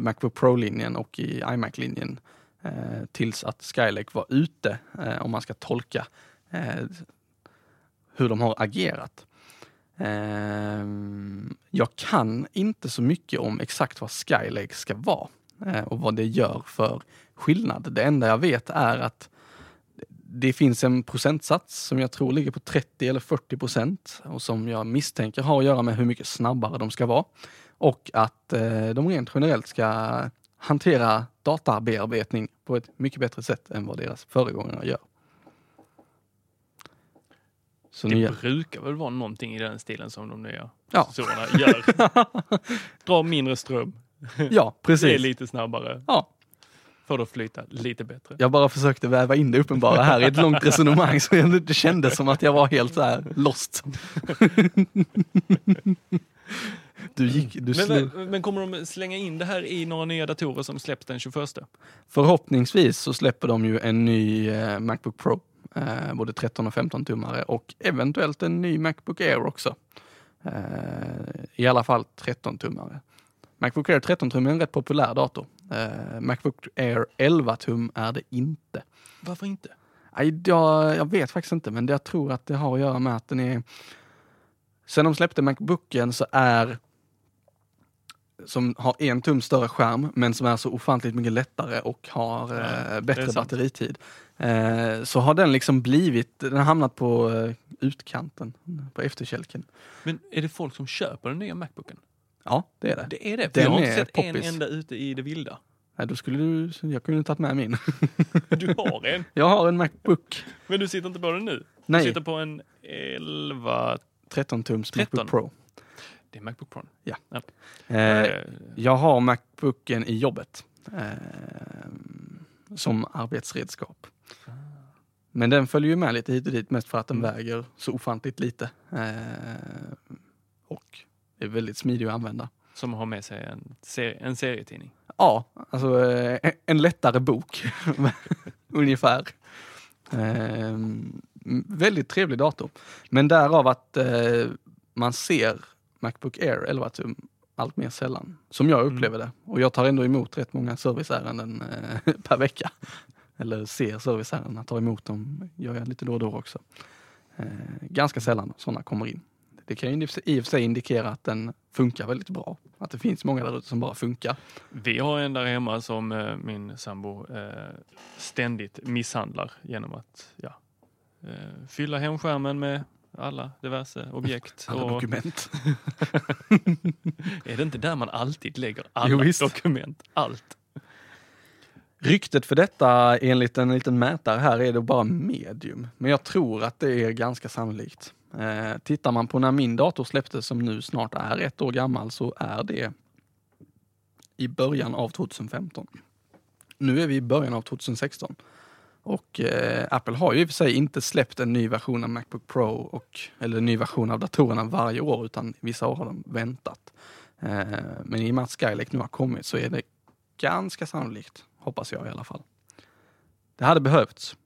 Speaker 1: Macbook Pro-linjen och i iMac-linjen Eh, tills att Skylake var ute, eh, om man ska tolka eh, hur de har agerat. Eh, jag kan inte så mycket om exakt vad Skylake ska vara eh, och vad det gör för skillnad. Det enda jag vet är att det finns en procentsats som jag tror ligger på 30 eller 40 procent och som jag misstänker har att göra med hur mycket snabbare de ska vara. Och att eh, de rent generellt ska hantera databearbetning på ett mycket bättre sätt än vad deras föregångare gör. Så
Speaker 2: Det
Speaker 1: nya,
Speaker 2: brukar väl vara någonting i den stilen som de nya
Speaker 1: Ja.
Speaker 2: gör. Dra mindre ström,
Speaker 1: ja,
Speaker 2: det är
Speaker 1: precis.
Speaker 2: lite snabbare,
Speaker 1: Ja,
Speaker 2: får det att flyta lite bättre.
Speaker 1: jag bara försökte väva in det uppenbara här i ett långt resonemang så jag- det kändes som att jag var helt så här lost. Du gick, du
Speaker 2: Men, men, men kommer de slänga in det här i några nya datorer som släpps den 21?
Speaker 1: Förhoppningsvis så släpper de ju en ny eh, Macbook Pro, eh, både 13 och 15 tummare och eventuellt en ny Macbook Air också. Eh, I alla fall 13 tummare. Macbook Air 13 tum är en rätt populär dator. Eh, Macbook Air 11 tum är det inte.
Speaker 2: Varför inte?
Speaker 1: Jag, jag vet faktiskt inte, men jag tror att det har att göra med att den är... Sen de släppte Macbooken så är som har en tum större skärm, men som är så ofantligt mycket lättare och har
Speaker 2: Ja,
Speaker 1: eh, bättre batteritid. Eh, så har den liksom blivit, den har hamnat på eh, utkanten, på efterkälken.
Speaker 2: Men är det folk som köper den nya Macbooken?
Speaker 1: Ja, det är det.
Speaker 2: Det är det, för
Speaker 1: Den
Speaker 2: jag har inte sett en
Speaker 1: poppis.
Speaker 2: enda ute i det vilda.
Speaker 1: Nej, då skulle du, jag kunde tagit med min.
Speaker 2: Du har en,
Speaker 1: Jag har en Macbook,
Speaker 2: men du sitter inte på den nu. Du
Speaker 1: nej,
Speaker 2: sitter på en 11...
Speaker 1: 13 tums
Speaker 2: 13.
Speaker 1: Macbook Pro.
Speaker 2: Det är Macbook Pro.
Speaker 1: Eh,
Speaker 2: Eh,
Speaker 1: Jag har Macbooken i jobbet eh, som arbetsredskap. Men den följer ju med lite hit och dit mest för att den
Speaker 2: Mm.
Speaker 1: väger så ofantligt lite. Eh, och är väldigt smidig att använda.
Speaker 2: som har med sig en, serie, en serietidning.
Speaker 1: Ja, alltså eh, en- en lättare bok ungefär. Eh, väldigt trevlig dator. Men därav att eh, man ser Macbook Air 11 tum allt mer sällan, som jag
Speaker 2: Mm.
Speaker 1: upplever det. Och jag tar ändå emot rätt många serviceärenden eh, per vecka. Eller ser serviceärenden, tar emot dem, gör jag lite då och då också. Eh, ganska sällan sådana kommer in. Det kan ju i och för sig indikera att den funkar väldigt bra. Att det finns många där ute som bara funkar.
Speaker 2: Vi har en där hemma som eh, min sambo eh, ständigt misshandlar genom att ja, eh, fylla hemskärmen med alla diverse objekt.
Speaker 1: Alla
Speaker 2: Och
Speaker 1: dokument.
Speaker 2: är det inte där man alltid lägger
Speaker 1: Jo,
Speaker 2: alla
Speaker 1: visst.
Speaker 2: dokument? Allt.
Speaker 1: Ryktet för detta enligt en liten mätare här är det bara medium. Men jag tror att det är ganska sannolikt. Eh, tittar man på när min dator släpptes som nu snart är ett år gammal så är det i början av 2015. Nu är vi i början av 2016. Och eh, Apple har ju i och för sig inte släppt en ny version av Macbook Pro och, eller en ny version av datorerna varje år utan vissa år har de väntat. Eh, men i och med att Skylake nu har kommit så är det ganska sannolikt, hoppas jag i alla fall. Det hade behövts.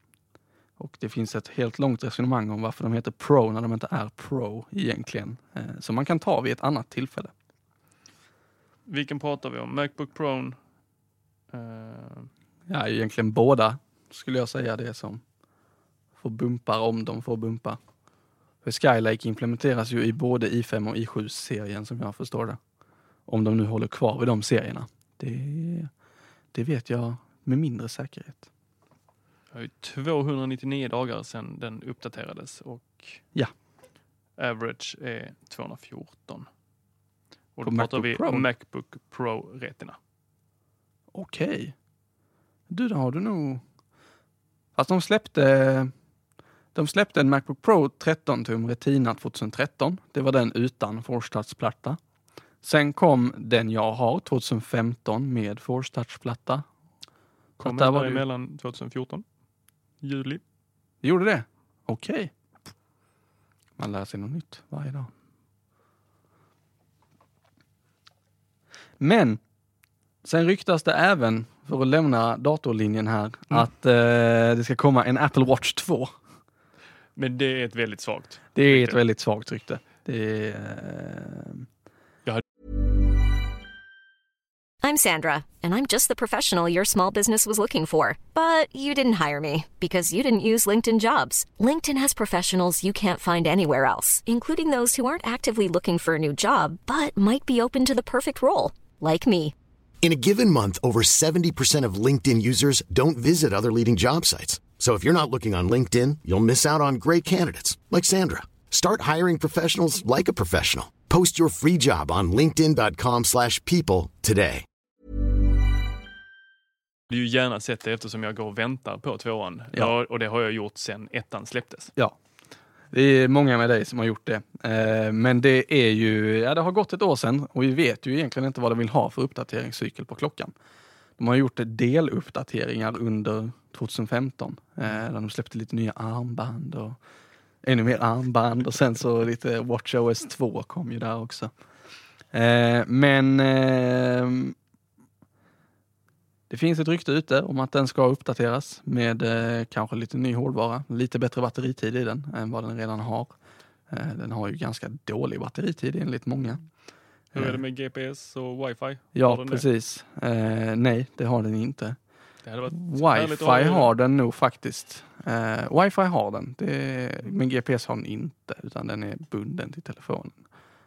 Speaker 1: Och det finns ett helt långt resonemang om varför de heter Pro när de inte är Pro egentligen. Eh, som man kan ta vid ett annat tillfälle.
Speaker 2: Vilken pratar vi om? Macbook Pro? Eh,
Speaker 1: Ja, egentligen båda skulle jag säga det som får bumpar om de får bumpa. För Skylake implementeras ju i både i5 och i7-serien som jag förstår det. Om de nu håller kvar vid de serierna. Det, det vet jag med mindre säkerhet.
Speaker 2: det är ju 299 dagar sedan den uppdaterades och
Speaker 1: Ja.
Speaker 2: average är 214. Och
Speaker 1: På
Speaker 2: då pratar vi
Speaker 1: Macbook Pro?
Speaker 2: Macbook Pro Retina.
Speaker 1: Okej. Du, då har du nog... Fast de släppte... De släppte en Macbook Pro 13 tum Retina 2013. Det var den utan Force Touch-platta. Sen kom den jag har 2015 med Force Touch-platta.
Speaker 2: Kom
Speaker 1: där
Speaker 2: där
Speaker 1: var det-
Speaker 2: emellan 2014. Juli.
Speaker 1: Gjorde det? Okej. Man lär sig något nytt varje dag. Men sen ryktas det även, för att lämna datorlinjen här, att eh, det ska komma en Apple Watch 2.
Speaker 2: Men det är ett väldigt svagt.
Speaker 1: Det är ett
Speaker 2: Rykte.
Speaker 1: väldigt svagt rykte. Det är, eh,
Speaker 3: I'm Sandra, and I'm just the professional your small business was looking for. But you didn't hire me because you didn't use LinkedIn jobs. LinkedIn has professionals you can't find anywhere else, including those who aren't actively looking for a new job but might be open to the perfect role, like me.
Speaker 4: In a given month, over 70% of LinkedIn users don't visit other leading job sites. So if you're not looking on LinkedIn, you'll miss out on great candidates like Sandra. Start hiring professionals like a professional. Post your free job on linkedin.com/people today.
Speaker 2: Ju gärna sett det eftersom jag går och väntar på tvåan.
Speaker 1: Ja.
Speaker 2: Ja. Och det har jag gjort sedan ettan släpptes.
Speaker 1: ja. Det är många med dig som har gjort det. Eh, Men det är ju, ja det har gått ett år sedan och vi vet ju egentligen inte vad de vill ha för uppdateringscykel på klockan. De har gjort deluppdateringar under 2015. eh, Där de släppte lite nya armband och ännu mer armband och sen så lite WatchOS 2 kom ju där också. Eh, Men eh, det finns ett rykte ute om att den ska uppdateras med eh, kanske lite ny hårdvara, lite bättre batteritid i den än vad den redan har. Eh, den har ju ganska dålig batteritid enligt många.
Speaker 2: Hur är det
Speaker 1: Eh,
Speaker 2: med GPS och wifi?
Speaker 1: Ja, precis. Eh, nej, det har den inte. Wifi har den nog faktiskt. Eh, wifi har den, det, men GPS har den inte, utan den är bunden till telefonen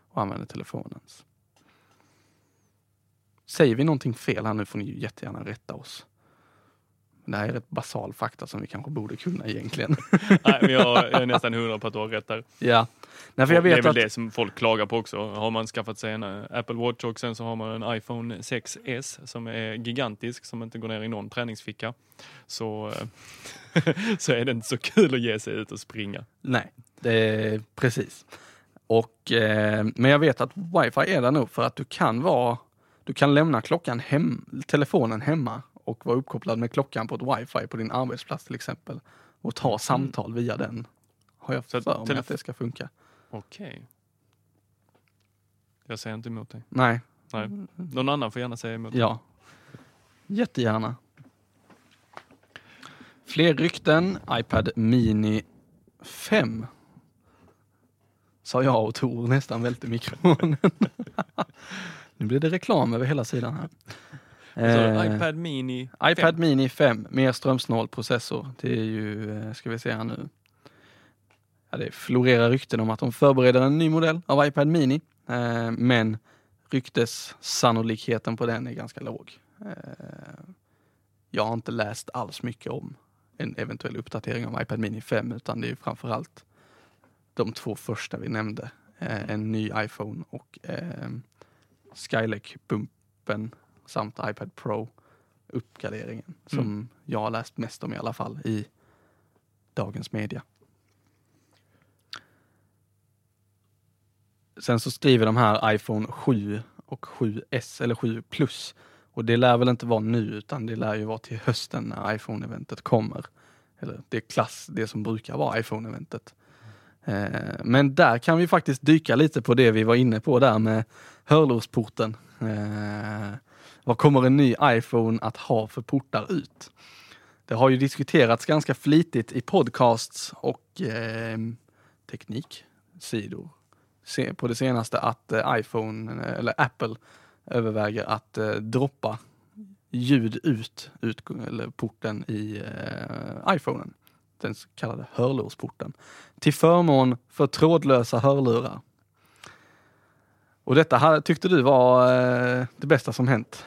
Speaker 1: och använder telefonens. Säger vi någonting fel här nu får ni ju jättegärna rätta oss. Det här är rätt basal fakta som vi kanske borde kunna egentligen.
Speaker 2: Nej, men jag är nästan hundra på att du har rätt där.
Speaker 1: ja, Nej, för jag
Speaker 2: Och det är
Speaker 1: vet
Speaker 2: väl
Speaker 1: att...
Speaker 2: det som folk klagar på också. Har man skaffat sig en eh, Apple Watch och sen så har man en iPhone 6S som är gigantisk, som inte går ner i någon träningsficka. Så, eh, så är det inte så kul att ge sig ut och springa.
Speaker 1: Nej, det precis. Och, eh, men jag vet att wifi är där nog för att du kan vara, du kan lämna klockan hem, telefonen hemma och vara uppkopplad med klockan på ett wifi på din arbetsplats till exempel och ta samtal via den. Har jag
Speaker 2: Mm.
Speaker 1: För mig
Speaker 2: telef-
Speaker 1: att det ska funka.
Speaker 2: Okej. Jag säger inte emot dig.
Speaker 1: Nej,
Speaker 2: Nej. Någon annan får gärna säga emot.
Speaker 1: ja. Jättegärna. Fler rykten, iPad Mini 5. Sa jag och Tor nästan välte mikrofonen. nu blir det reklam över hela sidan här. Eh,
Speaker 2: iPad Mini
Speaker 1: iPad
Speaker 2: 5.
Speaker 1: Mini 5, mer strömsnål processor. Det är ju, eh, ska vi se här nu. Ja, det florerar rykten om att de förbereder en ny modell av iPad Mini. Eh, men ryktessannolikheten på den är ganska låg. Eh, jag har inte läst alls mycket om en eventuell uppdatering av iPad Mini 5 utan det är framförallt de två första vi nämnde. Eh, en ny iPhone och Skylake-bumpen samt iPad Pro uppgraderingen som
Speaker 2: Mm.
Speaker 1: jag har läst mest om i alla fall i dagens media. Sen så skriver de här iPhone 7 och 7S eller 7 plus och det lär väl inte vara nu utan det lär ju vara till hösten när iPhone-eventet kommer. Eller det är klass, det som brukar vara iPhone-eventet. Eh, men där kan vi faktiskt dyka lite på det vi var inne på där med hörlursporten. Eh, vad kommer en ny iPhone att ha för portar ut? Det har ju diskuterats ganska flitigt i podcasts och eh, tekniksidor se, på det senaste att eh, iPhone eller Apple överväger att eh, droppa ljud ut, ut eller porten i eh, iPhonen. Den så kallade hörlursporten. Till förmån för trådlösa hörlurar. Och detta tyckte du var eh, det bästa som hänt.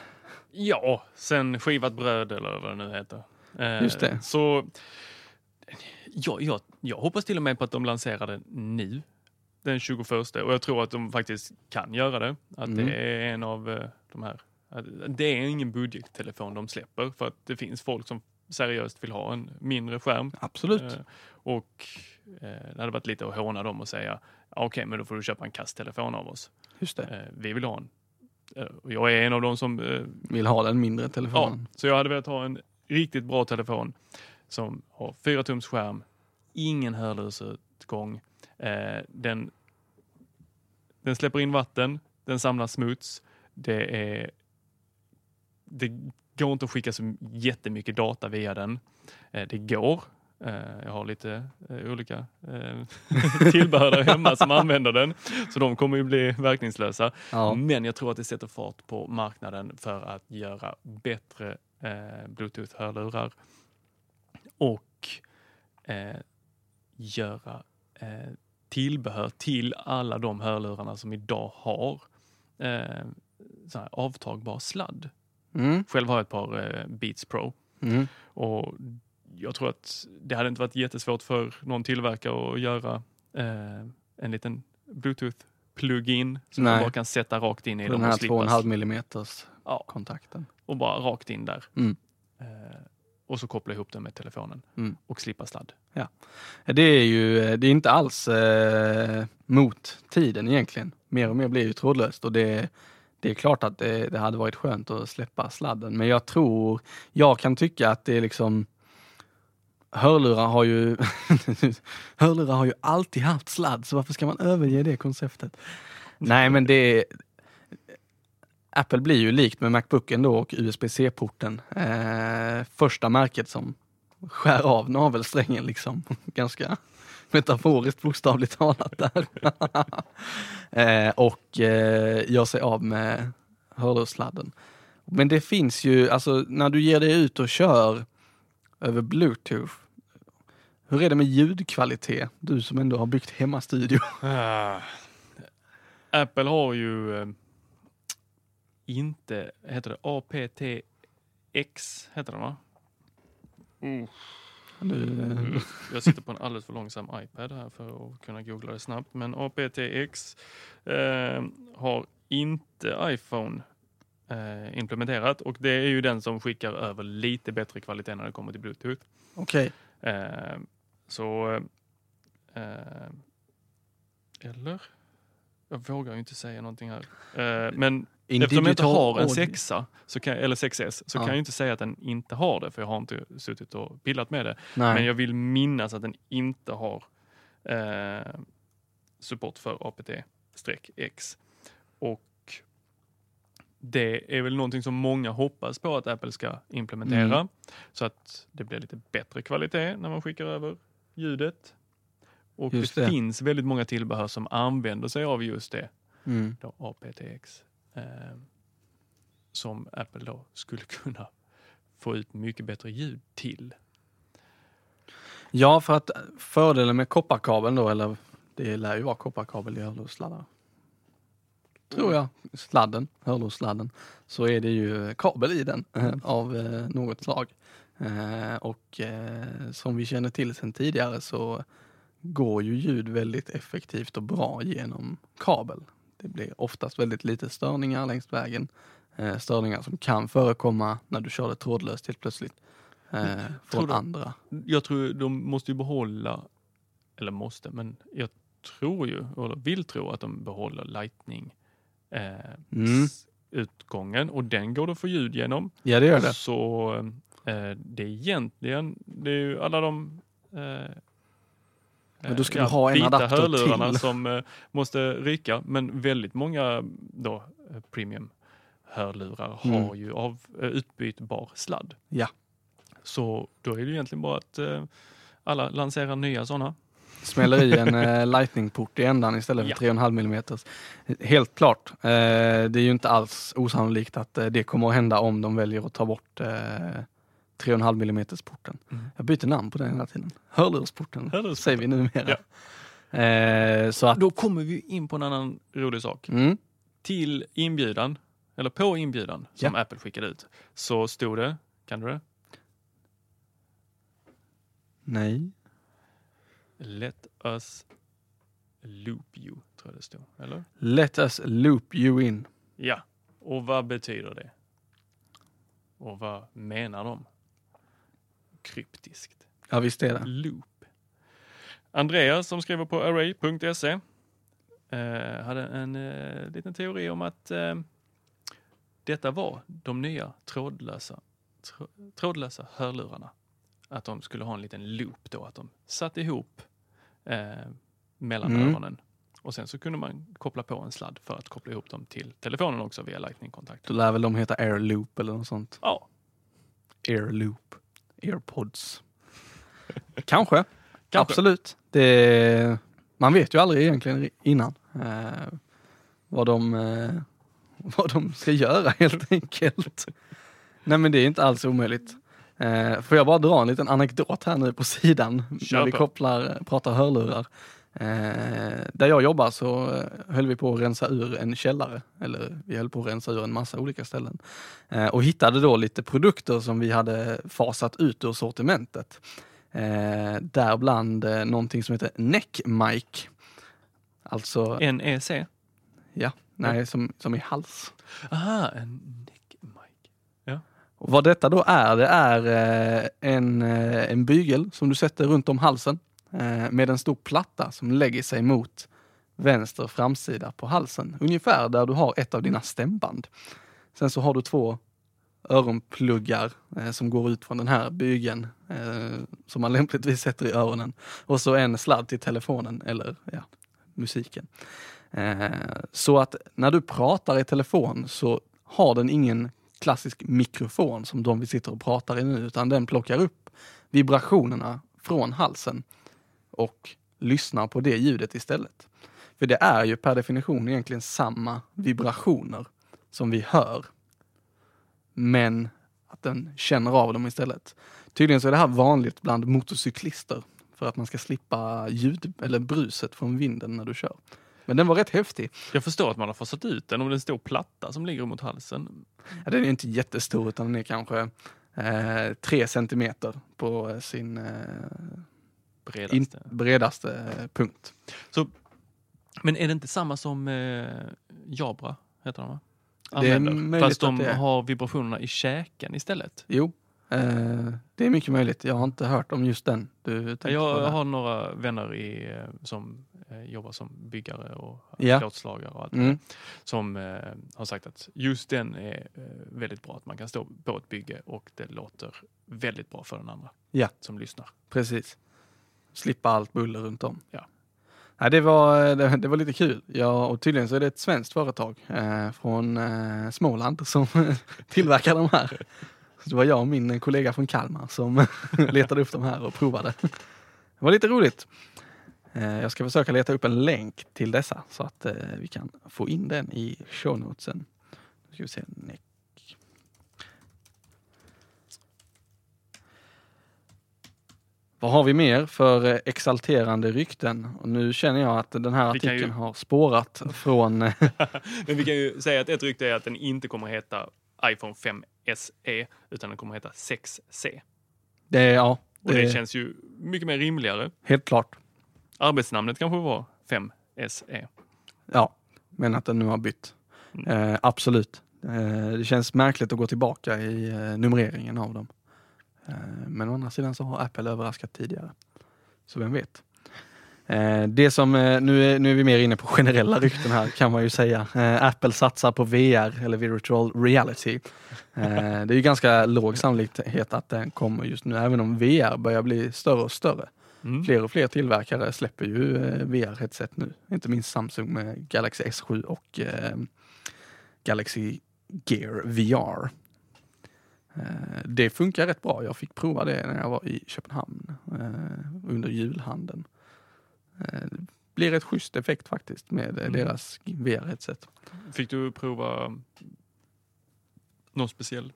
Speaker 2: Ja, sen skivat bröd eller vad det nu heter. Eh,
Speaker 1: Just det.
Speaker 2: Så ja, jag, jag hoppas till och med på att de lanserar den nu, den 21. Och jag tror att de faktiskt kan göra det. Att
Speaker 1: Mm.
Speaker 2: det är en av eh, de här, det är ingen budgettelefon de släpper för att det finns folk som seriöst vill ha en mindre skärm.
Speaker 1: Absolut.
Speaker 2: Eh, och eh, det hade varit lite att håna dem och säga "Ja, okej, men då får du köpa en kasttelefon av oss.
Speaker 1: Just det.
Speaker 2: Eh, vi vill ha en. Jag är en av dem som
Speaker 1: Vill ha den mindre
Speaker 2: Ja,
Speaker 1: telefonen.
Speaker 2: så jag hade velat ha en riktigt bra telefon som har 4 tums skärm, ingen hörlursutgång. Den, den släpper in vatten, den samlar smuts. Det, är, det går inte att skicka så jättemycket data via den. Eh, det går. Eh, jag har lite eh, olika eh, tillbehör där hemma som använder den, så de kommer ju bli verkningslösa.
Speaker 1: Ja.
Speaker 2: Men jag tror att det sätter fart på marknaden för att göra bättre bluetooth-hörlurar och göra eh, tillbehör till alla de hörlurarna som idag har avtagbar sladd.
Speaker 1: Mm.
Speaker 2: Själv har jag ett par eh, Beats Pro
Speaker 1: Mm.
Speaker 2: och jag tror att det hade inte varit jättesvårt för någon tillverkare att göra eh, en liten bluetooth-plugin som man
Speaker 1: Nej.
Speaker 2: bara kan sätta rakt in i
Speaker 1: På
Speaker 2: dem
Speaker 1: den här
Speaker 2: och slippa
Speaker 1: 2,5 millimeters
Speaker 2: Ja.
Speaker 1: kontakten.
Speaker 2: och bara rakt in där.
Speaker 1: Mm.
Speaker 2: Eh, och så koppla ihop den med telefonen
Speaker 1: Mm.
Speaker 2: och slippa sladd.
Speaker 1: Det är ju det är inte alls eh, mot tiden egentligen. Mer och mer blir ju trådlöst och det, det är klart att det, det hade varit skönt att släppa sladden. Men jag tror, jag kan tycka att det är liksom Hörlurar har ju Hörlurar har ju alltid haft sladd, så varför ska man överge det konceptet? Nej men det Apple blir ju likt med Macbooken då och USB-C-porten. Eh, första märket som skär av navelsträngen liksom. Ganska metaforiskt bokstavligt talat där. eh, och eh, gör sig av med hörlurssladden. Men det finns ju, alltså när du ger dig ut och kör över bluetooth. Hur är det med ljudkvalitet? Du som ändå har byggt hemmastudio.
Speaker 2: Ah. Apple har ju eh, inte, heter det APTX, heter den va?
Speaker 1: Nu,
Speaker 2: Mm.
Speaker 1: eh,
Speaker 2: Jag sitter på en alldeles för långsam iPad här för att kunna googla det snabbt. Men APTX eh, har inte iPhone eh, implementerat och det är ju den som skickar över lite bättre kvalitet när det kommer till Bluetooth.
Speaker 1: Okej,
Speaker 2: Eh, så... Eh, eller? Jag vågar ju inte säga någonting här. Eh, men
Speaker 1: In
Speaker 2: eftersom jag inte har en sexa, så kan, eller 6S, så
Speaker 1: Ja.
Speaker 2: kan jag inte säga att den inte har det, för jag har inte suttit och pillat med det.
Speaker 1: nej.
Speaker 2: Men jag vill minnas att den inte har eh, support för APT-X. Och det är väl någonting som många hoppas på att Apple ska implementera.
Speaker 1: Mm.
Speaker 2: Så att det blir lite bättre kvalitet när man skickar över ljudet. Och det,
Speaker 1: det.
Speaker 2: finns väldigt många tillbehör som använder sig av just det,
Speaker 1: Mm.
Speaker 2: då APTX. Eh, som Apple då skulle kunna få ut mycket bättre ljud till.
Speaker 1: Ja, för att fördelen med kopparkabeln då, eller det lär ju vara kopparkabel i hörlurssladdar. Tror jag. Sladden, hörlurssladden. Så är det ju kabel i den eh, av eh, något slag. Eh, och eh, som vi känner till sedan tidigare så går ju ljud väldigt effektivt och bra genom kabel. Det blir oftast väldigt lite störningar längs vägen. Eh, störningar som kan förekomma när du kör det trådlöst helt plötsligt. Eh, från
Speaker 2: du-
Speaker 1: andra.
Speaker 2: Jag tror de måste ju behålla, eller måste, men jag tror ju, eller vill tro att de behåller Lightning eh,
Speaker 1: Mm.
Speaker 2: utgången och den går det att få ljud genom.
Speaker 1: Ja, det gör det.
Speaker 2: Så eh, det är egentligen, det är ju alla de eh,
Speaker 1: Men då ska
Speaker 2: ja,
Speaker 1: du ha en adapter
Speaker 2: hörlurarna
Speaker 1: till.
Speaker 2: som eh, måste ryka, men väldigt många då eh, premium hörlurar
Speaker 1: Mm.
Speaker 2: har ju av eh, utbytbar sladd.
Speaker 1: Ja.
Speaker 2: Så då är det ju egentligen bara att eh, alla lanserar nya sådana.
Speaker 1: Smäller i en eh, lightningport i ändan istället för
Speaker 2: Ja.
Speaker 1: 3,5 mm. Helt klart. Eh, det är ju inte alls osannolikt att eh, det kommer att hända om de väljer att ta bort eh, 3,5 mm porten.
Speaker 2: Mm.
Speaker 1: Jag byter namn på den hela tiden. Hörlursporten
Speaker 2: Hörlursporten.
Speaker 1: säger vi numera. Eh, så att,
Speaker 2: Då kommer vi in på en annan rolig sak.
Speaker 1: mm,
Speaker 2: Till inbjudan, eller på inbjudan som Apple skickade ut, så stod det, kan du det?
Speaker 1: nej.
Speaker 2: Let us loop you, tror jag det stod. Eller?
Speaker 1: Let us loop you in.
Speaker 2: Ja, och vad betyder det? Och vad menar de? Kryptiskt.
Speaker 1: Ja visst är det.
Speaker 2: Loop. Andreas som skriver på array.se eh, hade en eh, liten teori om att eh, detta var de nya trådlösa, trå, trådlösa hörlurarna. Att de skulle ha en liten loop då, att de satt ihop eh, mellan
Speaker 1: Mm.
Speaker 2: öronen. Och sen så kunde man koppla på en sladd för att koppla ihop dem till telefonen också via lightning-kontakt.
Speaker 1: Då lär väl de heta airloop eller något sånt.
Speaker 2: Ja,
Speaker 1: Airloop. Airpods. Kanske.
Speaker 2: Kanske.
Speaker 1: Absolut. Det, man vet ju aldrig egentligen innan eh, vad, de, eh, vad de ska göra helt enkelt. Nej men det är inte alls omöjligt. Eh, får jag bara dra en liten anekdot här nu på sidan
Speaker 2: Kör
Speaker 1: när vi kopplar, pratar hörlurar. Eh, där jag jobbar så eh, höll vi på att rensa ur en källare, eller vi höll på att rensa ur en massa olika ställen. Eh, och hittade då lite produkter som vi hade fasat ut ur sortimentet. Eh, däribland eh, någonting som heter neck mic. Alltså,
Speaker 2: NEC.
Speaker 1: ja, nej, som, som i hals.
Speaker 2: Aha, en neck mic.
Speaker 1: Och vad detta då är, det är eh, en, eh, en bygel som du sätter runt om halsen Eh, med en stor platta som lägger sig mot vänster framsida på halsen. Ungefär där du har ett av dina stämband. Sen så har du två öronpluggar eh, som går ut från den här bygeln eh, som man lämpligtvis sätter i öronen. Och så en sladd till telefonen eller ja, musiken. Eh, så att när du pratar i telefon så har den ingen klassisk mikrofon som de vi sitter och pratar i nu, utan den plockar upp vibrationerna från halsen och lyssnar på det ljudet istället. För det är ju per definition egentligen samma vibrationer som vi hör. Men att den känner av dem istället. Tydligen så är det här vanligt bland motorcyklister för att man ska slippa ljud eller bruset från vinden när du kör. Men den var rätt häftig.
Speaker 2: Jag förstår att man har fasat ut den om det är en stor platta som ligger mot halsen.
Speaker 1: Ja, den är inte jättestor utan den är kanske eh, tre centimeter på sin eh,
Speaker 2: Bredaste.
Speaker 1: in, bredaste punkt.
Speaker 2: Så, men är det inte samma som eh, Jabra, heter de va? Använder, Fast de har vibrationerna i käken istället.
Speaker 1: Jo, eh, det är mycket möjligt. Jag har inte hört om just den du tänkte på.
Speaker 2: Jag har några vänner i, eh, som eh, jobbar som byggare och
Speaker 1: Ja.
Speaker 2: plåtslagare och allt
Speaker 1: Mm.
Speaker 2: som eh, har sagt att just den är eh, väldigt bra. Att man kan stå på ett bygge och det låter väldigt bra för den andra
Speaker 1: Ja.
Speaker 2: som lyssnar.
Speaker 1: Precis. Slippa allt buller runt om.
Speaker 2: Ja.
Speaker 1: Nej, det, var, det, det var lite kul. Ja, och tydligen så är det ett svenskt företag eh, från eh, Småland som tillverkar de här. Så det var jag och min kollega från Kalmar som letade upp de här och provade. Det var lite roligt. Eh, jag ska försöka leta upp en länk till dessa så att eh, vi kan få in den i shownotesen. Nu ska vi se. Vad har vi mer för eh, exalterande rykten? Och nu känner jag att den här artikeln
Speaker 2: ju-
Speaker 1: har spårat från... eh,
Speaker 2: Men vi kan ju säga att ett rykte är att den inte kommer att heta iPhone 5 SE utan den kommer att heta 6C.
Speaker 1: det, ja,
Speaker 2: Och
Speaker 1: det
Speaker 2: det
Speaker 1: är
Speaker 2: känns ju mycket mer rimligare.
Speaker 1: helt klart.
Speaker 2: Arbetsnamnet kanske var 5 SE.
Speaker 1: Ja, men att den nu har bytt. Eh, absolut. Eh, det känns märkligt att gå tillbaka i eh, numreringen av dem. Eh, men å andra sidan så har Apple överraskat tidigare. Så vem vet. Eh, det som, eh, nu, är, nu är vi mer inne på generella rykten här kan man ju säga. Apple satsar på VR eller virtual reality. Det är ju ganska låg sannolikhet att den kommer just nu, även om VR börjar bli större och större.
Speaker 2: Mm.
Speaker 1: Fler och fler tillverkare släpper ju VR-headset nu. Inte minst Samsung med Galaxy S7 och Galaxy Gear VR. Eh, det funkar rätt bra. Jag fick prova det när jag var i Köpenhamn eh, under julhandeln. Eh, det blir ett schysst effekt faktiskt med
Speaker 2: Mm.
Speaker 1: deras VR-headset.
Speaker 2: Fick du prova någon speciell?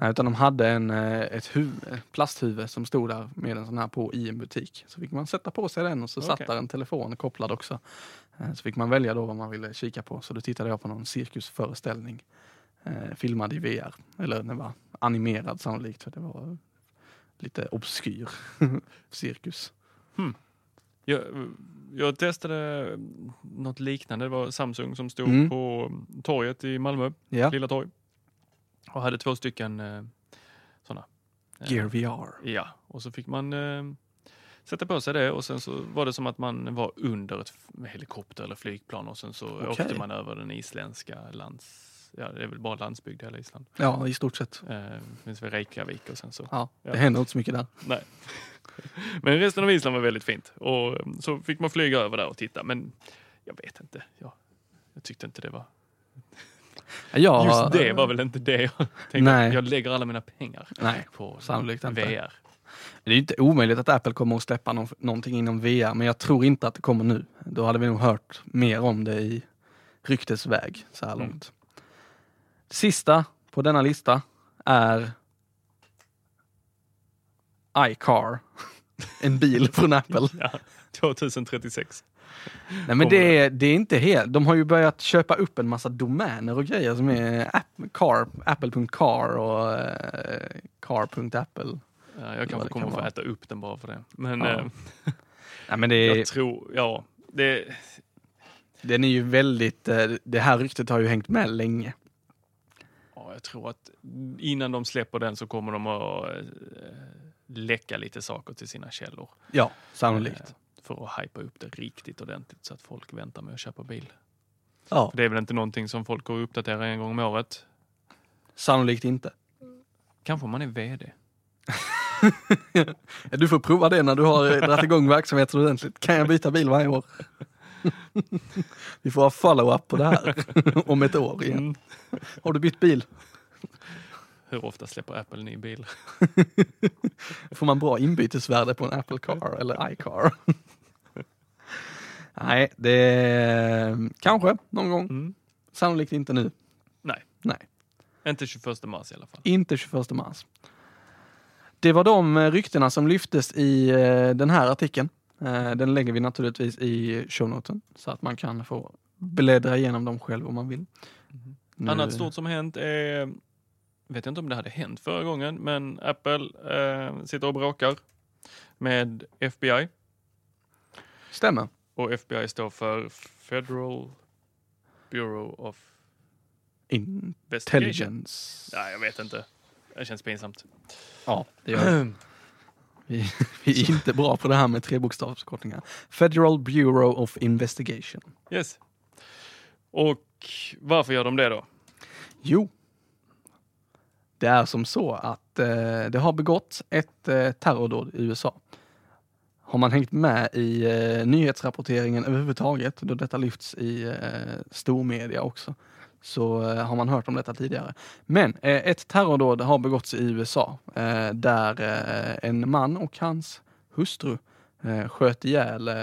Speaker 1: Nej, utan de hade en, ett huvud, plasthuvud som stod där med en sån här på i en butik. Så fick man sätta på sig den och så satt
Speaker 2: Okej.
Speaker 1: där en telefon kopplad också. Så fick man välja då vad man ville kika på. Så då tittade jag på någon cirkusföreställning eh, filmad i VR. Eller den var animerad sannolikt för det var lite obskyr cirkus.
Speaker 2: Jag, jag testade något liknande. Det var Samsung som stod
Speaker 1: Mm.
Speaker 2: på torget i Malmö,
Speaker 1: Ja,
Speaker 2: Lilla torg. Och hade två stycken eh, sådana.
Speaker 1: Gear VR.
Speaker 2: Ja, och så fick man eh, sätta på sig det och sen så var det som att man var under ett helikopter eller flygplan och sen så
Speaker 1: Okej.
Speaker 2: åkte man över den isländska lands... Ja, det är väl bara landsbygd i hela Island.
Speaker 1: Ja, i stort sett.
Speaker 2: Eh, finns väl Reykjavik och sen så.
Speaker 1: Ja,
Speaker 2: Ja.
Speaker 1: det händer inte så mycket där.
Speaker 2: Nej. Men resten av Island var väldigt fint. Och eh, så fick man flyga över där och titta. Men jag vet inte. Jag, jag tyckte inte det var...
Speaker 1: Ja,
Speaker 2: Just det var väl inte det jag tänkte.
Speaker 1: Nej.
Speaker 2: Jag lägger alla mina pengar
Speaker 1: Nej,
Speaker 2: på
Speaker 1: sannolikt inte.
Speaker 2: VR.
Speaker 1: Det är inte omöjligt att Apple kommer att släppa någon, någonting inom VR, men jag tror inte att det kommer nu. Då hade vi nog hört mer om det i ryktesväg så här
Speaker 2: Mm.
Speaker 1: Sista på denna lista är iCar. En bil från Apple.
Speaker 2: Ja, 2036.
Speaker 1: Nej men det är, det är inte helt, de har ju börjat köpa upp en massa domäner och grejer som är app, car, apple.car och eh, car.apple.
Speaker 2: Ja, jag kanske kommer
Speaker 1: kan
Speaker 2: få äta upp den bara för det. Men
Speaker 1: Ja.
Speaker 2: eh,
Speaker 1: Nej men det är,
Speaker 2: jag tror, ja. Det,
Speaker 1: den är ju väldigt, eh, det här ryktet har ju hängt med länge.
Speaker 2: Ja, Ja, jag tror att innan de släpper den så kommer de att eh, läcka lite saker till sina källor.
Speaker 1: Ja, sannolikt.
Speaker 2: Eh, För att hypa upp det riktigt ordentligt så att folk väntar med att köpa bil.
Speaker 1: Ja,
Speaker 2: För det är väl inte någonting som folk går och uppdaterar en gång om året.
Speaker 1: sannolikt inte.
Speaker 2: Kanske om man är VD.
Speaker 1: Du får prova det när du har dragit igång verksamheten ordentligt. Kan jag byta bil varje år? Vi får ha follow-up på det här om ett år igen.
Speaker 2: Mm.
Speaker 1: Har du bytt bil?
Speaker 2: Hur ofta släpper Apple ny bil?
Speaker 1: Får man bra inbytesvärde på en Apple Car eller iCar? Nej, det kanske någon gång.
Speaker 2: Mm.
Speaker 1: Sannolikt inte nu.
Speaker 2: Nej,
Speaker 1: Nej,
Speaker 2: inte 21 mars i alla fall.
Speaker 1: inte 21 mars. Det var de eh, ryktena som lyftes i eh, den här artikeln. Eh, Den lägger vi naturligtvis i shownoten så att man kan få bläddra igenom dem själv om man vill. Nu-
Speaker 2: Annat stort som hänt är, vet jag inte om det hade hänt förra gången, men Apple eh, sitter och bråkar med FBI.
Speaker 1: Stämmer.
Speaker 2: Och FBI står för Federal Bureau of.
Speaker 1: Intelligence.
Speaker 2: Nej, jag vet inte. Det känns pinsamt.
Speaker 1: Ja, det gör det. Vi, vi är inte bra på det här med trebokstavskortningar. Federal Bureau of Investigation.
Speaker 2: Yes. Och varför gör de det då?
Speaker 1: Jo, det är som så att eh, det har begåtts ett eh, terrordåd i USA. Har man hängt med i eh, nyhetsrapporteringen överhuvudtaget, då detta lyfts i eh, stormedia också, så eh, har man hört om detta tidigare. Men eh, ett terrordåd har begåtts i USA eh, där eh, en man och hans hustru eh, sköt ihjäl eh,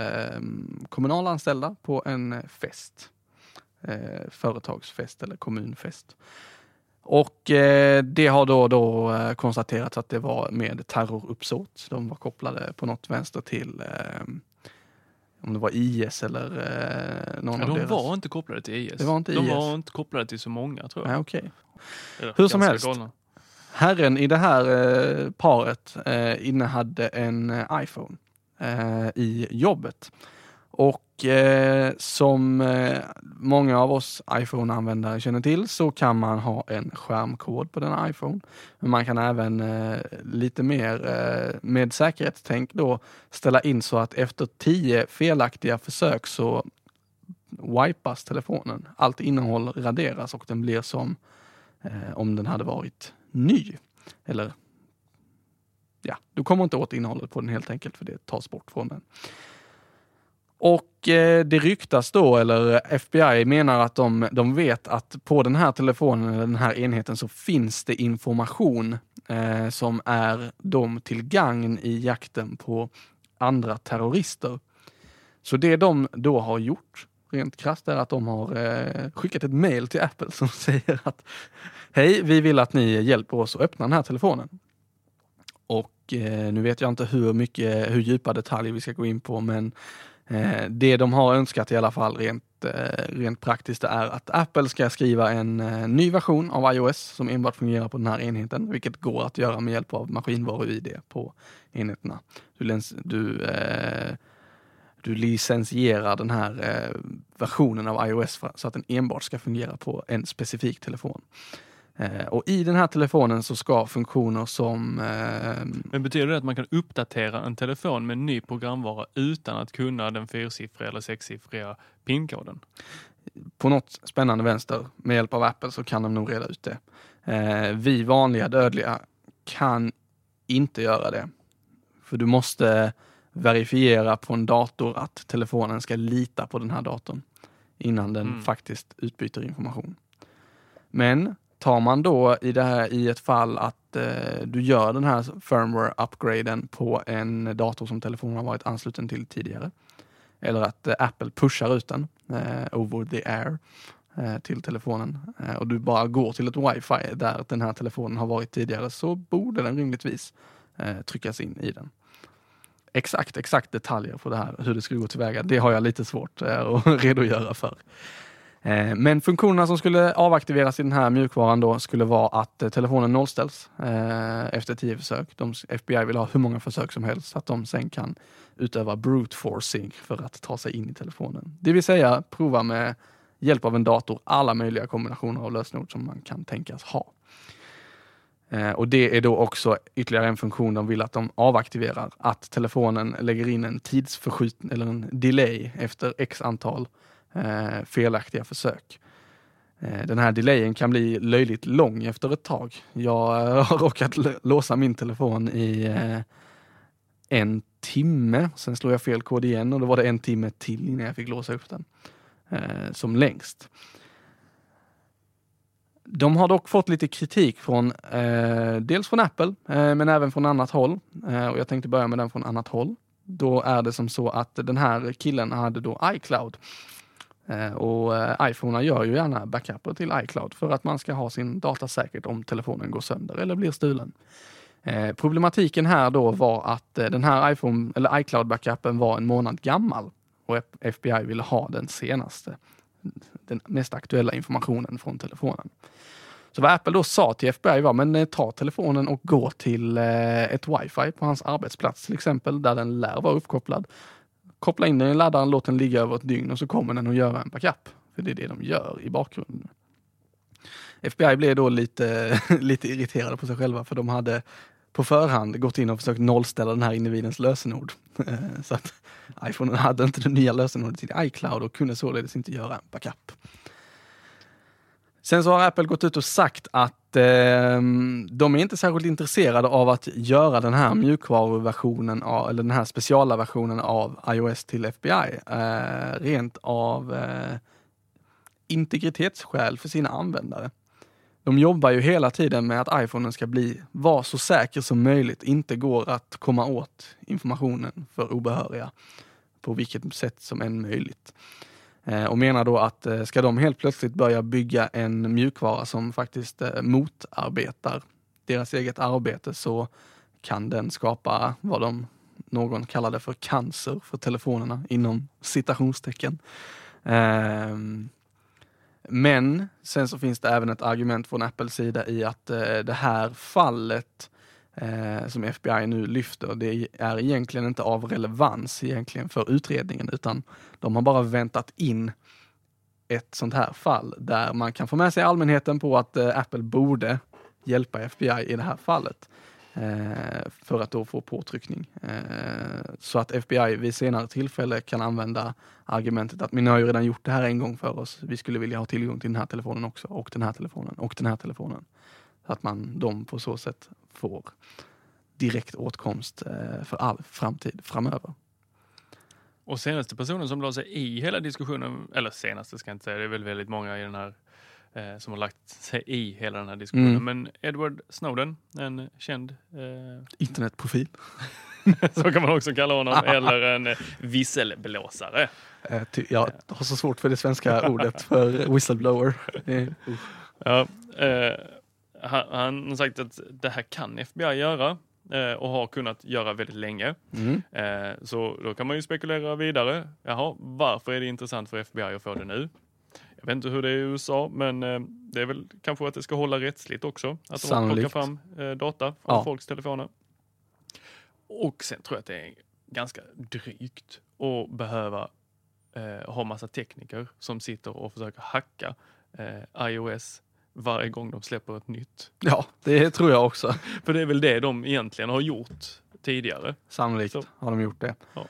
Speaker 1: kommunalanställda på en fest. Eh, företagsfest eller kommunfest. Och eh, det har då, då eh, konstaterats att det var med terroruppsåt. De var kopplade på något vänster till eh, om det var IS eller eh, någon
Speaker 2: Ja,
Speaker 1: av
Speaker 2: de
Speaker 1: deras...
Speaker 2: var inte kopplade till IS.
Speaker 1: Det var inte
Speaker 2: de
Speaker 1: IS.
Speaker 2: var inte kopplade till så många tror jag.
Speaker 1: Nej.
Speaker 2: Eller
Speaker 1: Hur som helst.
Speaker 2: galna.
Speaker 1: Herren i det här eh, paret eh, innehade en eh, iPhone eh, i jobbet. Och eh, som eh, många av oss iPhone-användare känner till så kan man ha en skärmkod på den iPhone. Men man kan även eh, lite mer eh, med säkerhetstänk då ställa in så att efter tio felaktiga försök så wipas telefonen. Allt innehåll raderas och den blir som eh, om den hade varit ny. Eller ja, du kommer inte åt innehållet på den helt enkelt för det tas bort från den. Och eh, det ryktas då, eller FBI menar att de, de vet att på den här telefonen, eller den här enheten, så finns det information eh, som är dem till gagn i jakten på andra terrorister. Så det de då har gjort, rent krasst, är att de har eh, skickat ett mail till Apple som säger att Hej, vi vill att ni hjälper oss att öppna den här telefonen. Och eh, nu vet jag inte hur mycket, hur djupa detaljer vi ska gå in på, men eh, det de har önskat i alla fall rent, eh, rent praktiskt är att Apple ska skriva en eh, ny version av iOS som enbart fungerar på den här enheten, vilket går att göra med hjälp av maskinvaru-id på enheterna. Du, du, eh, du licensierar den här eh, versionen av iOS för, så att den enbart ska fungera på en specifik telefon. Eh, och i den här telefonen så ska funktioner som eh,
Speaker 2: Men betyder det att man kan uppdatera en telefon med ny programvara utan att kunna den fyrsiffriga eller sexsiffriga PIN-koden?
Speaker 1: på något spännande vänster med hjälp av Apple så kan de nog reda ut det. Eh, vi vanliga dödliga kan inte göra det. För du måste verifiera på en dator att telefonen ska lita på den här datorn innan den
Speaker 2: Mm.
Speaker 1: faktiskt utbyter information. Men tar man då i det här i ett fall att eh, du gör den här firmware-upgraden på en dator som telefonen har varit ansluten till tidigare, eller att eh, Apple pushar ut den eh, over the air eh, till telefonen eh, och du bara går till ett wifi där den här telefonen har varit tidigare så borde den rimligtvis eh, tryckas in i den. Exakt, exakt detaljer på det här, hur det skulle gå tillväga, det har jag lite svårt eh, att redogöra för. Eh, men funktionerna som skulle avaktiveras i den här mjukvaran då skulle vara att eh, telefonen nollställs eh, efter tio försök. De, FBI vill ha hur många försök som helst så att de sen kan utöva brute forcing för att ta sig in i telefonen. Det vill säga prova med hjälp av en dator alla möjliga kombinationer av lösenord som man kan tänkas ha. Och det är då också ytterligare en funktion de vill att de avaktiverar, att telefonen lägger in en tidsförskjutning eller en delay efter x antal eh, felaktiga försök. Eh, den här delayen kan bli löjligt lång efter ett tag. Jag eh, har råkat låsa min telefon i eh, en timme, sen slog jag fel kod igen och då var det en timme till innan jag fick låsa upp den eh, som längst. De har dock fått lite kritik från eh, dels från Apple, eh, men även från annat håll. Eh, och jag tänkte börja med den från annat håll. Då är det som så att den här killen hade då iCloud. Eh, och eh, iPhone gör ju gärna backuper till iCloud för att man ska ha sin data säkert om telefonen går sönder eller blir stulen. Eh, problematiken här då var att eh, den här iPhone eller iCloud-backupen var en månad gammal och FBI ville ha den senaste, den mest aktuella informationen från telefonen. Så vad Apple då sa till FBI var, men ta telefonen och gå till ett wifi på hans arbetsplats till exempel, där den lär vara uppkopplad koppla in den i laddaren, låt den ligga över ett dygn och så kommer den att göra en backup. För det är det de gör i bakgrunden. FBI blev då lite, lite irriterade på sig själva för de hade på förhand gått in och försökt nollställa den här individens lösenord. Så att iPhone hade inte det nya lösenordet till iCloud och kunde således inte göra en backup. Sen så har Apple gått ut och sagt att eh, de är inte särskilt intresserade av att göra den här mjukvaruversionen, av, eller den här speciala versionen av iOS till FBI. Eh, rent av eh, integritetsskäl för sina användare. De jobbar ju hela tiden med att iPhonen ska bli, vara så säker som möjligt, inte går att komma åt informationen för obehöriga på vilket sätt som än möjligt. Eh, och menar då att eh, ska de helt plötsligt börja bygga en mjukvara som faktiskt eh, motarbetar deras eget arbete så kan den skapa vad de någon kallade för cancer för telefonerna inom citationstecken. Ehm, men sen så finns det även ett argument från Apples sida i att det här fallet eh, som FBI nu lyfter, det är egentligen inte av relevans egentligen för utredningen, utan de har bara väntat in ett sånt här fall där man kan få med sig allmänheten på att eh, Apple borde hjälpa FBI i det här fallet. Eh, för att då få påtryckning. Eh, så att FBI vid senare tillfälle kan använda argumentet att ni har ju redan gjort det här en gång för oss. Vi skulle vilja ha tillgång till den här telefonen också och den här telefonen och den här telefonen. Så att man, de på så sätt får direkt åtkomst eh, för all framtid framöver.
Speaker 2: Och senaste personen som la sig i hela diskussionen, eller senaste ska jag inte säga, det är väl väldigt många i den här eh, som har lagt sig i hela den här diskussionen. Mm. Men Edward Snowden, en känd eh,
Speaker 1: internetprofil.
Speaker 2: så kan man också kalla honom, eller en eh, visselblåsare.
Speaker 1: Eh, jag har så svårt för det svenska ordet för whistleblower.
Speaker 2: ja, eh, han har sagt att det här kan FBI göra eh, och har kunnat göra väldigt länge. Mm. Eh, så då kan man ju spekulera vidare. Jaha, varför är det intressant för FBI att få det nu? Jag vet inte hur det är i USA, men eh, det är väl kanske att det ska hålla rättsligt också. Att de plockar fram data från ja. folks telefoner. Och sen tror jag att det är ganska drygt att behöva eh, ha massa tekniker som sitter och försöker hacka eh, iOS varje gång de släpper ett nytt.
Speaker 1: Ja, det tror jag också.
Speaker 2: För det är väl det de egentligen har gjort tidigare.
Speaker 1: Sannolikt Så. har de gjort det. Ja.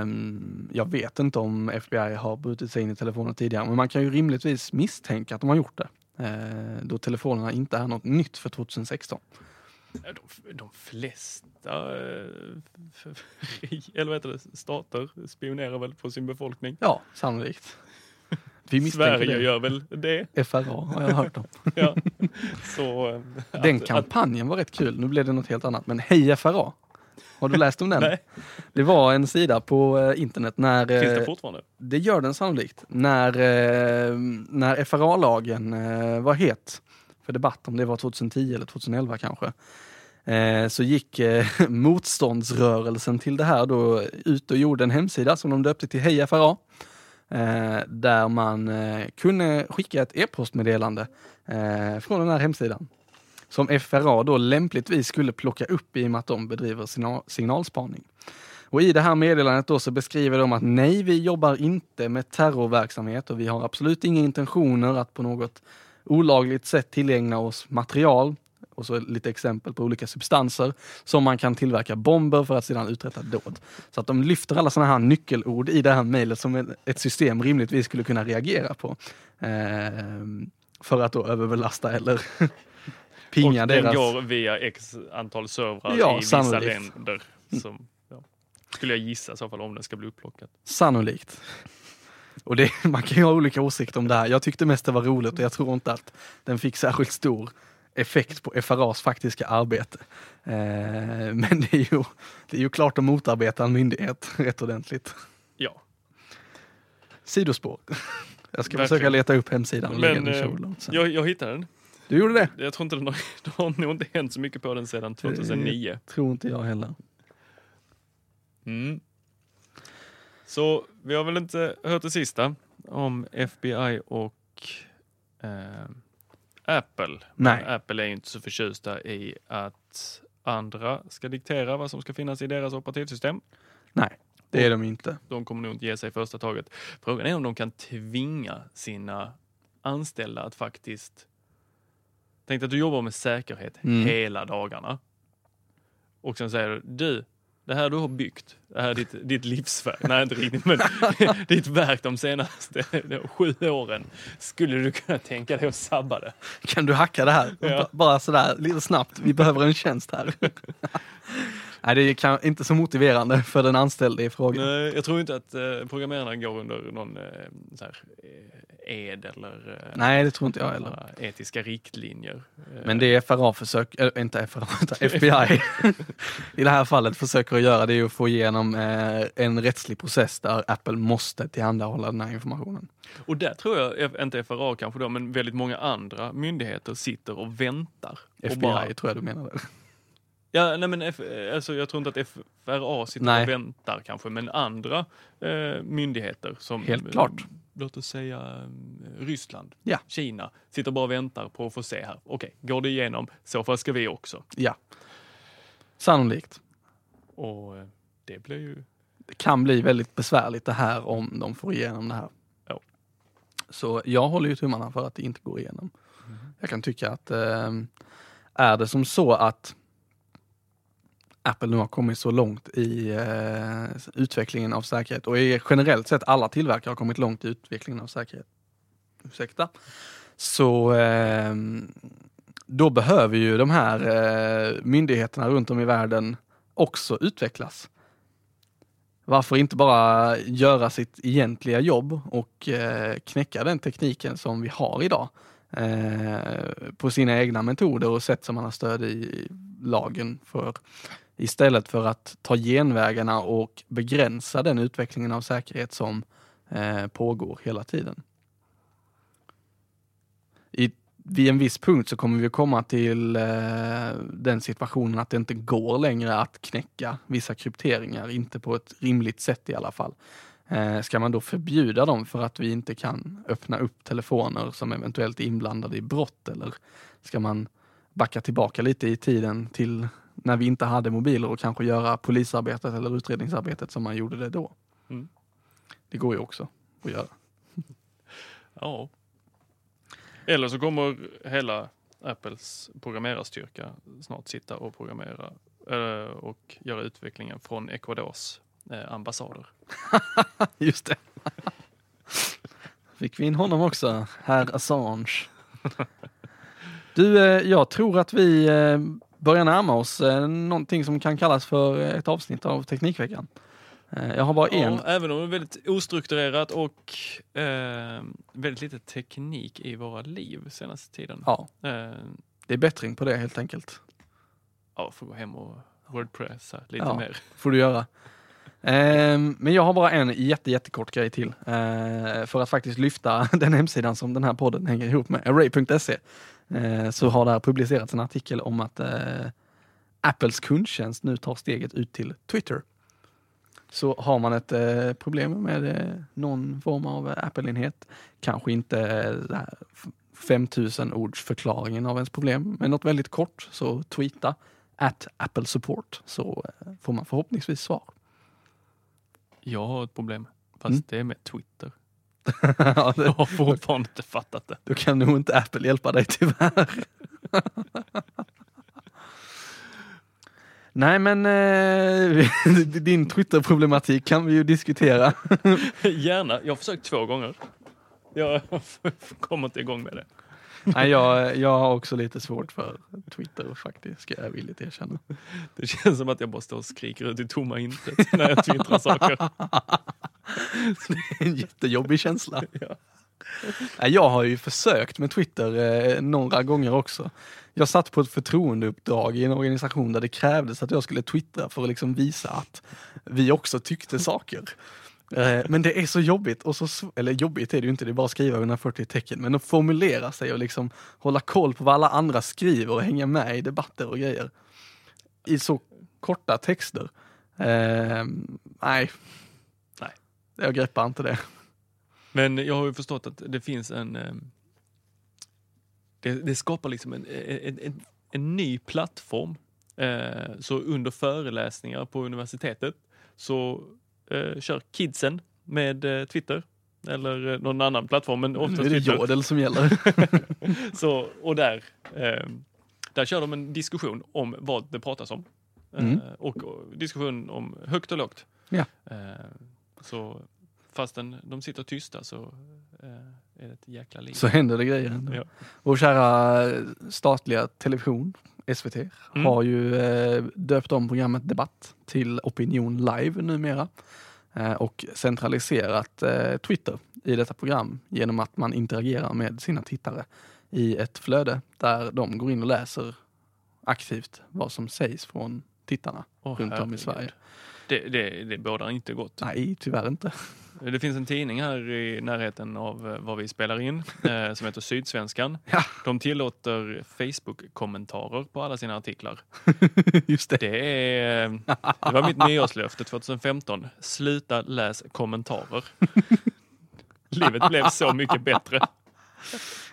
Speaker 1: Um, jag vet inte om FBI har brutit sig in i telefonen tidigare, men man kan ju rimligtvis misstänka att de har gjort det. Uh, då telefonerna inte är något nytt för 2016.
Speaker 2: De, de flesta eh, eller vad heter det, stater spionerar väl på sin befolkning?
Speaker 1: Ja, sannolikt.
Speaker 2: Vi Sverige det. gör väl det.
Speaker 1: FRA har jag hört om.
Speaker 2: ja. Så,
Speaker 1: eh, den att, kampanjen att... var rätt kul. Nu blev det något helt annat. Men Hej FRA! Har du läst om den?
Speaker 2: Nej.
Speaker 1: Det var en sida på eh, internet när...
Speaker 2: Finns det fortfarande?
Speaker 1: Det gör den sannolikt. När, när FRA-lagen var het för debatt, om det var 2010 eller 2011 kanske, så gick motståndsrörelsen till det här då ut och gjorde en hemsida som de döpte till Hej FRA. Eh, där man eh, kunde skicka ett e-postmeddelande eh, från den här hemsidan. Som FRA då lämpligtvis skulle plocka upp i och med att de bedriver signal signalspaning. Och i det här meddelandet då så beskriver de att nej, vi jobbar inte med terrorverksamhet och vi har absolut inga intentioner att på något olagligt sätt tillägna oss material och så lite exempel på olika substanser som man kan tillverka bomber för att sedan uträtta dåd. Så att de lyfter alla sådana här nyckelord i det här mejlet som ett system rimligtvis skulle kunna reagera på. Eh, för att då överbelasta eller pinga
Speaker 2: och
Speaker 1: deras...
Speaker 2: den går via x antal servrar
Speaker 1: Ja,
Speaker 2: i vissa
Speaker 1: sannolikt.
Speaker 2: länder. Som, ja, skulle jag gissa i så fall om den ska bli upplockad.
Speaker 1: Sannolikt. Och det, man kan ju ha olika åsikter om det här. Jag tyckte mest det var roligt och jag tror inte att den fick särskilt stor effekt på FRAs faktiska arbete. Eh, men det är, ju, det är ju klart att motarbeta en myndighet rätt ordentligt.
Speaker 2: Ja,
Speaker 1: Sidospår. Jag ska
Speaker 2: Verkligen.
Speaker 1: försöka leta upp hemsidan och
Speaker 2: men eh, jag, jag hittade den.
Speaker 1: Du gjorde det?
Speaker 2: Jag tror inte den har, det har nog inte hänt så mycket på den sedan 2009.
Speaker 1: Tror inte jag heller.
Speaker 2: Mm. Så vi har väl inte hört det sista om FBI och eh, Apple.
Speaker 1: Nej.
Speaker 2: Apple är ju inte så förtjusta i att andra ska diktera vad som ska finnas i deras operativsystem.
Speaker 1: Nej, det är de inte.
Speaker 2: De kommer nog inte ge sig första taget. Frågan är om de kan tvinga sina anställda att faktiskt... Tänk att du jobbar med säkerhet
Speaker 1: Mm.
Speaker 2: hela dagarna. Och sen säger du, du, det här du har byggt, det här är ditt, ditt livsverk, nej inte riktigt, men ditt verk de senaste sju åren. Skulle du kunna tänka dig att sabba det?
Speaker 1: Kan du hacka det här?
Speaker 2: Ja.
Speaker 1: Bara sådär lite snabbt. Vi behöver en tjänst här. Nej, det är inte så motiverande för den anställde i frågan.
Speaker 2: Nej, jag tror inte att eh, programmerarna går under någon eh, här, eh, ed eller eh,
Speaker 1: Nej, det tror inte jag heller.
Speaker 2: etiska riktlinjer. Eh,
Speaker 1: Men det FRA försöker, äh, inte FRA, FBI i det här fallet försöker att göra det är att få igenom eh, en rättslig process där Apple måste tillhandahålla den här informationen.
Speaker 2: Och där tror jag, inte FRA kanske då, men väldigt många andra myndigheter sitter och väntar. Och
Speaker 1: FBI
Speaker 2: bara,
Speaker 1: tror jag du menade.
Speaker 2: ja, nej men F, alltså, jag tror inte att FRA sitter
Speaker 1: Nej.
Speaker 2: och väntar kanske, men andra eh, myndigheter som
Speaker 1: Helt klart.
Speaker 2: Låt oss säga eh, Ryssland,
Speaker 1: Ja.
Speaker 2: Kina, sitter bara och väntar på att få se här. Okej, går det igenom, så fall ska vi också.
Speaker 1: Ja. Sannolikt.
Speaker 2: Och eh, det blir ju...
Speaker 1: Det kan bli väldigt besvärligt det här om de får igenom det här.
Speaker 2: Ja.
Speaker 1: Så jag håller ju tummarna för att det inte går igenom. Jag kan tycka att eh, är det som så att Apple nu har kommit så långt i eh, utvecklingen av säkerhet och i generellt sett alla tillverkare har kommit långt i utvecklingen av säkerhet. Ursäkta. Så eh, då behöver ju de här eh, myndigheterna runt om i världen också utvecklas. Varför inte bara göra sitt egentliga jobb och eh, knäcka den tekniken som vi har idag eh, på sina egna metoder och sätt som man har stöd i lagen för istället för att ta genvägarna och begränsa den utvecklingen av säkerhet som eh, pågår hela tiden. I, vid en viss punkt så kommer vi komma till eh, den situationen att det inte går längre att knäcka vissa krypteringar, inte på ett rimligt sätt i alla fall. Eh, ska man då förbjuda dem för att vi inte kan öppna upp telefoner som eventuellt är inblandade i brott eller ska man backa tillbaka lite i tiden till när vi inte hade mobiler och kanske göra polisarbetet eller utredningsarbetet som man gjorde det då.
Speaker 2: Mm.
Speaker 1: Det går ju också att göra.
Speaker 2: Ja. Eller så kommer hela Apples programmerarstyrka snart sitta och programmera eh, och göra utvecklingen från Ecuadors eh, ambassader.
Speaker 1: Just det. Fick vi in honom också, herr Assange. Du, eh, jag tror att vi börjar närma oss eh, någonting som kan kallas för ett avsnitt av Teknikveckan. Eh, Jag har bara en.
Speaker 2: Ja, även om det är väldigt ostrukturerat och eh, väldigt lite teknik i våra liv senaste tiden.
Speaker 1: Ja,
Speaker 2: Eh,
Speaker 1: det är bättring på det helt enkelt.
Speaker 2: ja, får gå hem och wordpressa lite
Speaker 1: Ja.
Speaker 2: mer.
Speaker 1: får du göra. Ehm, men jag har bara en jätte, jättekort grej till. eh, för att faktiskt lyfta den hemsidan som den här podden hänger ihop med, array.se. Eh, så har där publicerats en artikel om att eh, Apples kundtjänst nu tar steget ut till Twitter. Så har man ett eh, problem med eh, någon form av Apple-enhet, kanske inte eh, det här f- 5000 ords förklaringen av ens problem, men något väldigt kort, så tweeta at Apple Support så eh, får man förhoppningsvis svar.
Speaker 2: Jag har ett problem, fast
Speaker 1: Mm.
Speaker 2: det är med Twitter.
Speaker 1: Ja,
Speaker 2: Jag
Speaker 1: det,
Speaker 2: har fortfarande inte fattat det.
Speaker 1: då kan nog inte Apple hjälpa dig tyvärr. Nej men eh, din Twitter-problematik kan vi ju diskutera.
Speaker 2: Gärna. Jag har försökt två gånger. Jag kommer inte igång med det.
Speaker 1: Nej, jag, jag har också lite svårt för Twitter faktiskt, ska jag villigt erkänna.
Speaker 2: Det känns som att jag bara står och skriker ut i tomma intet när jag twittrar saker.
Speaker 1: En jättejobbig känsla.
Speaker 2: Ja.
Speaker 1: Jag har ju försökt med Twitter eh, några gånger också. Jag satt på ett förtroendeuppdrag i en organisation där det krävdes att jag skulle twittra för att liksom visa att vi också tyckte saker. Eh, men det är så jobbigt, och så, eller jobbigt är det ju inte, det är bara att skriva 140 tecken, men att formulera sig och liksom hålla koll på vad alla andra skriver och hänga med i debatter och grejer. I så korta texter. Eh, nej. Jag greppar inte det.
Speaker 2: Men jag har ju förstått att det finns en... eh, Det, det skapar liksom en, en, en, en ny plattform. Eh, Så under föreläsningar på universitetet så eh, kör kidsen med Twitter. Eller någon annan plattform, men
Speaker 1: Nu
Speaker 2: oftast
Speaker 1: är det
Speaker 2: Twitter.
Speaker 1: Jodel som gäller.
Speaker 2: Så, och där, eh, där kör de en diskussion om vad det pratas om. Eh,
Speaker 1: Mm.
Speaker 2: och, och diskussion om högt och lågt.
Speaker 1: Ja.
Speaker 2: Eh, så fastän de sitter tysta så eh, är det ett jäkla liv.
Speaker 1: Så händer det grejer ändå.
Speaker 2: Ja.
Speaker 1: Vår kära eh, statliga television, SVT,
Speaker 2: Mm.
Speaker 1: har ju eh, döpt om programmet Debatt till Opinion Live numera. Eh, och centraliserat eh, Twitter i detta program genom att man interagerar med sina tittare i ett flöde där de går in och läser aktivt vad som sägs från tittarna
Speaker 2: Åh,
Speaker 1: runt om i. Sverige.
Speaker 2: Det, det, det bådar inte gott.
Speaker 1: Nej, tyvärr inte.
Speaker 2: Det finns en tidning här i närheten av eh, var vi spelar in eh, som heter Sydsvenskan.
Speaker 1: Ja.
Speaker 2: De tillåter Facebook-kommentarer på alla sina artiklar.
Speaker 1: Just det.
Speaker 2: Det, är, det var mitt nyårslöfte 2015. Sluta läs kommentarer. Livet blev så mycket bättre.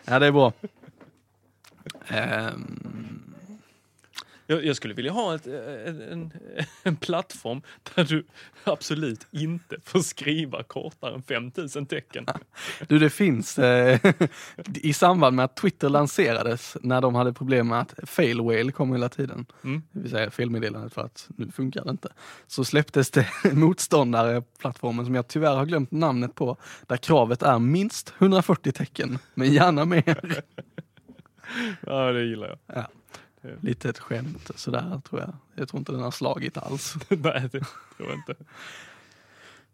Speaker 1: Ja, det är bra. Ehm,
Speaker 2: Jag, jag skulle vilja ha ett, en, en, en plattform där du absolut inte får skriva kortare än 5000 tecken.
Speaker 1: Du, det finns eh, i samband med att Twitter lanserades, när de hade problem med att fail whale kom hela tiden,
Speaker 2: Mm.
Speaker 1: det vill säga felmeddelandet för att nu funkar det inte, så släpptes det motståndare plattformen som jag tyvärr har glömt namnet på, där kravet är minst 140 tecken, men gärna mer.
Speaker 2: Ja, det gillar jag.
Speaker 1: Ja. Lite ett skämt sådär tror jag. Jag tror inte den har slagit alls.
Speaker 2: Nej, det tror jag inte.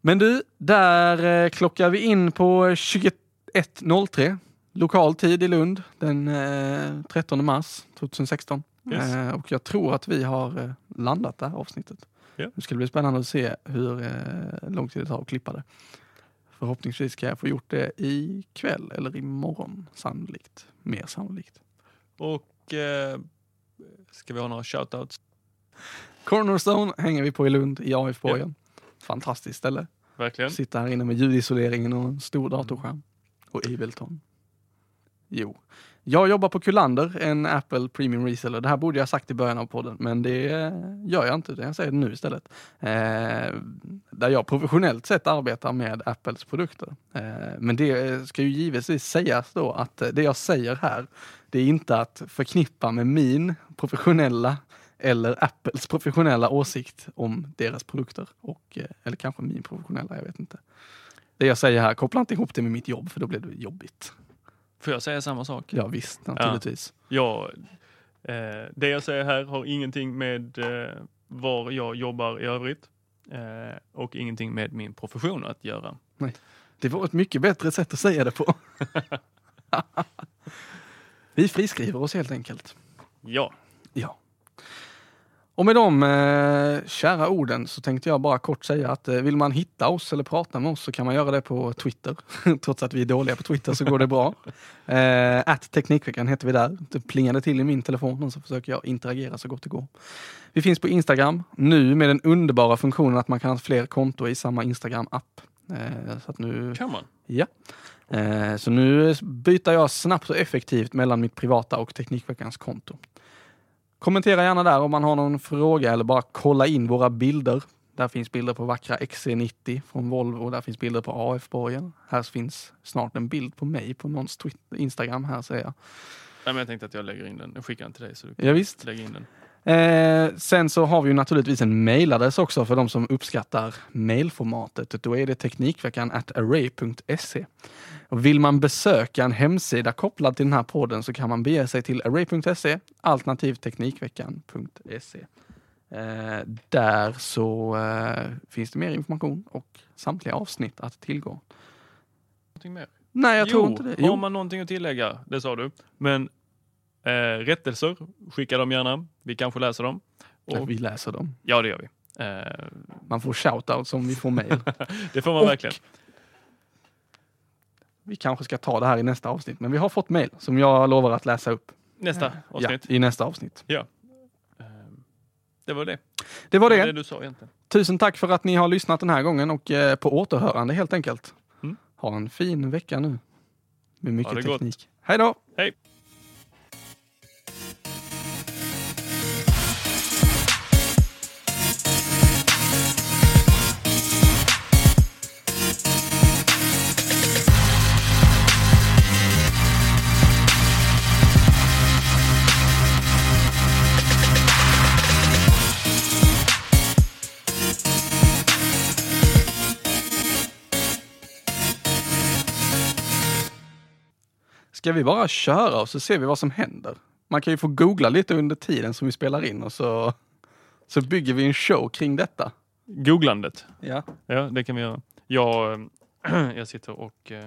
Speaker 1: Men du, där eh, klockar vi in på 21.03 lokal tid i Lund den eh, 13 mars 2016.
Speaker 2: Yes.
Speaker 1: Eh, och jag tror att vi har eh, landat det här avsnittet.
Speaker 2: Ja.
Speaker 1: Nu ska det bli spännande att se hur eh, lång tid det tar att klippa det. Förhoppningsvis kan jag få gjort det ikväll eller imorgon sannolikt. Mer sannolikt.
Speaker 2: Och eh, ska vi ha några shoutouts?
Speaker 1: Cornerstone hänger vi på i Lund i AF-borgen. Fantastiskt ställe.
Speaker 2: Verkligen.
Speaker 1: Sitta här inne med ljudisoleringen och en stor datorskärm. Och Ableton. Jo. Jag jobbar på Kullander, en Apple Premium Reseller. Det här borde jag ha sagt i början av podden, men det eh, gör jag inte. Jag säger det nu istället. Eh, där jag professionellt sett arbetar med Apples produkter. Eh, men det eh, ska ju givetvis sägas då att eh, det jag säger här, det är inte att förknippa med min professionella eller Apples professionella åsikt om deras produkter. Och, eller kanske min professionella, jag vet inte. Det jag säger här, koppla inte ihop det med mitt jobb för då blir det jobbigt.
Speaker 2: Får jag säga samma sak?
Speaker 1: Ja visst, naturligtvis.
Speaker 2: Ja, eh, det jag säger här har ingenting med eh, var jag jobbar i övrigt eh, och ingenting med min profession att göra.
Speaker 1: Det var ett mycket bättre sätt att säga det på. Vi friskriver oss helt enkelt.
Speaker 2: Ja,
Speaker 1: Ja. Och med de eh, kära orden så tänkte jag bara kort säga att eh, vill man hitta oss eller prata med oss så kan man göra det på Twitter. Trots att vi är dåliga på Twitter så går det bra. Eh, att Teknikveckan heter vi där. Det plingade till i min telefon och så försöker jag interagera så gott det går. Vi finns på Instagram nu med den underbara funktionen att man kan ha fler konton i samma Instagram-app. Eh, så att nu
Speaker 2: kan man.
Speaker 1: Ja. Eh, så nu byter jag snabbt och effektivt mellan mitt privata och Teknikveckans konto. Kommentera gärna där om man har någon fråga eller bara kolla in våra bilder Där finns bilder på vackra XC90 från Volvo. Där finns bilder på AF-borgen. Här finns snart en bild på mig på någons Twitter, Instagram här säger jag.
Speaker 2: Nej, men jag tänkte att jag lägger in den. Jag skickar den till dig så du
Speaker 1: Ja, visst.
Speaker 2: lägger in den.
Speaker 1: Eh, sen så har vi ju naturligtvis en mailadress också för de som uppskattar mailformatet. Då är det Teknikveckan at array.se. Och vill man besöka en hemsida kopplad till den här podden så kan man bege sig till array.se alternativt Teknikveckan.se. Eh, där så eh, finns det mer information och samtliga avsnitt att tillgå.
Speaker 2: Någonting mer?
Speaker 1: Nej, jag
Speaker 2: jo,
Speaker 1: tror inte det.
Speaker 2: har
Speaker 1: Jo,
Speaker 2: man någonting att tillägga, det sa du. Men eh, rättelser, skicka dem gärna. Vi kanske läser dem. Och,
Speaker 1: vi läser dem.
Speaker 2: ja, det gör vi. Eh,
Speaker 1: Man får shoutouts om vi får mail.
Speaker 2: det får man
Speaker 1: Och-
Speaker 2: verkligen.
Speaker 1: Vi kanske ska ta det här i nästa avsnitt, men vi har fått mail som jag lovar att läsa upp.
Speaker 2: Nästa avsnitt.
Speaker 1: Ja, i nästa avsnitt.
Speaker 2: Ja. Eh, det var det.
Speaker 1: Det var
Speaker 2: Det
Speaker 1: det.
Speaker 2: var det du sa egentligen.
Speaker 1: Tusen tack för att ni har lyssnat den här gången och eh, på återhörande helt enkelt.
Speaker 2: Mm.
Speaker 1: Ha en fin vecka nu. Med mycket
Speaker 2: det gott.
Speaker 1: teknik. Hej då!
Speaker 2: Hej!
Speaker 1: Ska vi bara köra och så ser vi vad som händer? Man kan ju få googla lite under tiden som vi spelar in och så, så bygger vi en show kring detta.
Speaker 2: Googlandet.
Speaker 1: Ja.
Speaker 2: Ja, det kan vi göra. Jag, jag sitter och eh,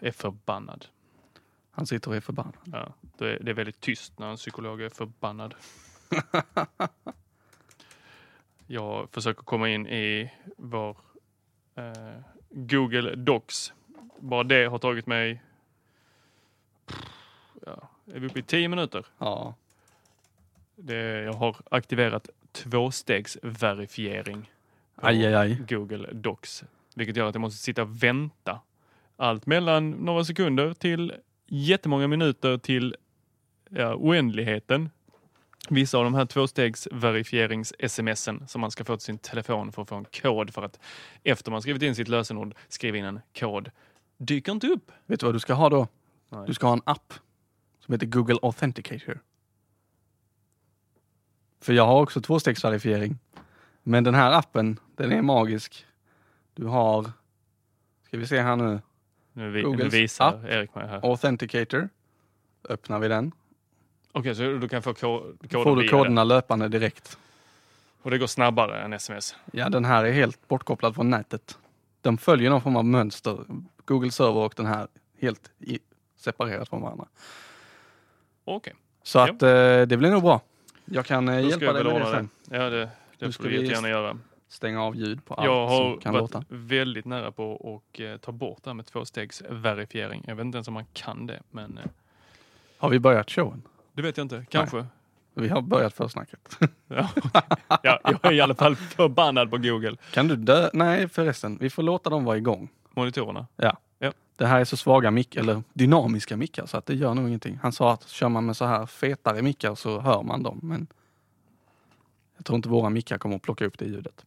Speaker 2: är förbannad.
Speaker 1: Han sitter och är förbannad.
Speaker 2: Ja, det, är, det är väldigt tyst när en psykolog är förbannad. jag försöker komma in i vår eh, Google Docs. Bara det har tagit mig ja, är vi uppe i tio minuter.
Speaker 1: Ja.
Speaker 2: Det, jag har aktiverat tvåstegsverifiering på
Speaker 1: Aj, aj, aj.
Speaker 2: Google Docs. Vilket gör att jag måste sitta och vänta. Allt mellan några sekunder till jättemånga minuter till ja, oändligheten. Vissa av de här tvåstegsverifierings-smsen som man ska få till sin telefon för att få en kod för att efter man skrivit in sitt lösenord skriva in en kod dyker inte upp.
Speaker 1: Vet du vad du ska ha då?
Speaker 2: Nej.
Speaker 1: Du ska ha en app som heter Google Authenticator. För jag har också tvåstegsverifiering. Men den här appen, den är magisk. Du har, ska vi se här nu,
Speaker 2: Nu, vi, nu visar
Speaker 1: app.
Speaker 2: Erik mig här.
Speaker 1: Authenticator. Öppnar vi den.
Speaker 2: Okej, så du kan få ko- koder
Speaker 1: Får du koderna
Speaker 2: den.
Speaker 1: löpande direkt.
Speaker 2: Och det går snabbare än sms.
Speaker 1: Ja, den här är helt bortkopplad från nätet. De följer någon form av mönster. Google server och den här helt i, separerat från varandra.
Speaker 2: Okej,
Speaker 1: Så att eh, det blir nog bra. Jag kan eh, hjälpa
Speaker 2: jag
Speaker 1: dig med det sen.
Speaker 2: det. Ja, det, det får du jättegärna göra.
Speaker 1: Stänga av ljud på allt
Speaker 2: Jag har
Speaker 1: som kan
Speaker 2: varit
Speaker 1: låta.
Speaker 2: väldigt nära på att eh, ta bort det här med tvåstegsverifiering. Jag vet inte ens om man kan det, men eh,
Speaker 1: Har vi börjat showen?
Speaker 2: det vet jag inte. Kanske.
Speaker 1: Vi har börjat försnacket.
Speaker 2: Ja, jag är i alla fall förbannad på Google.
Speaker 1: Kan du dö? Nej förresten, vi får låta dem vara igång.
Speaker 2: Monitorerna.
Speaker 1: Ja. Det här är så svaga mickar, eller dynamiska mickar så att det gör nog ingenting. Han sa att kör man med så här fetare mickar så hör man dem. Men jag tror inte våra mickar kommer att plocka upp det ljudet.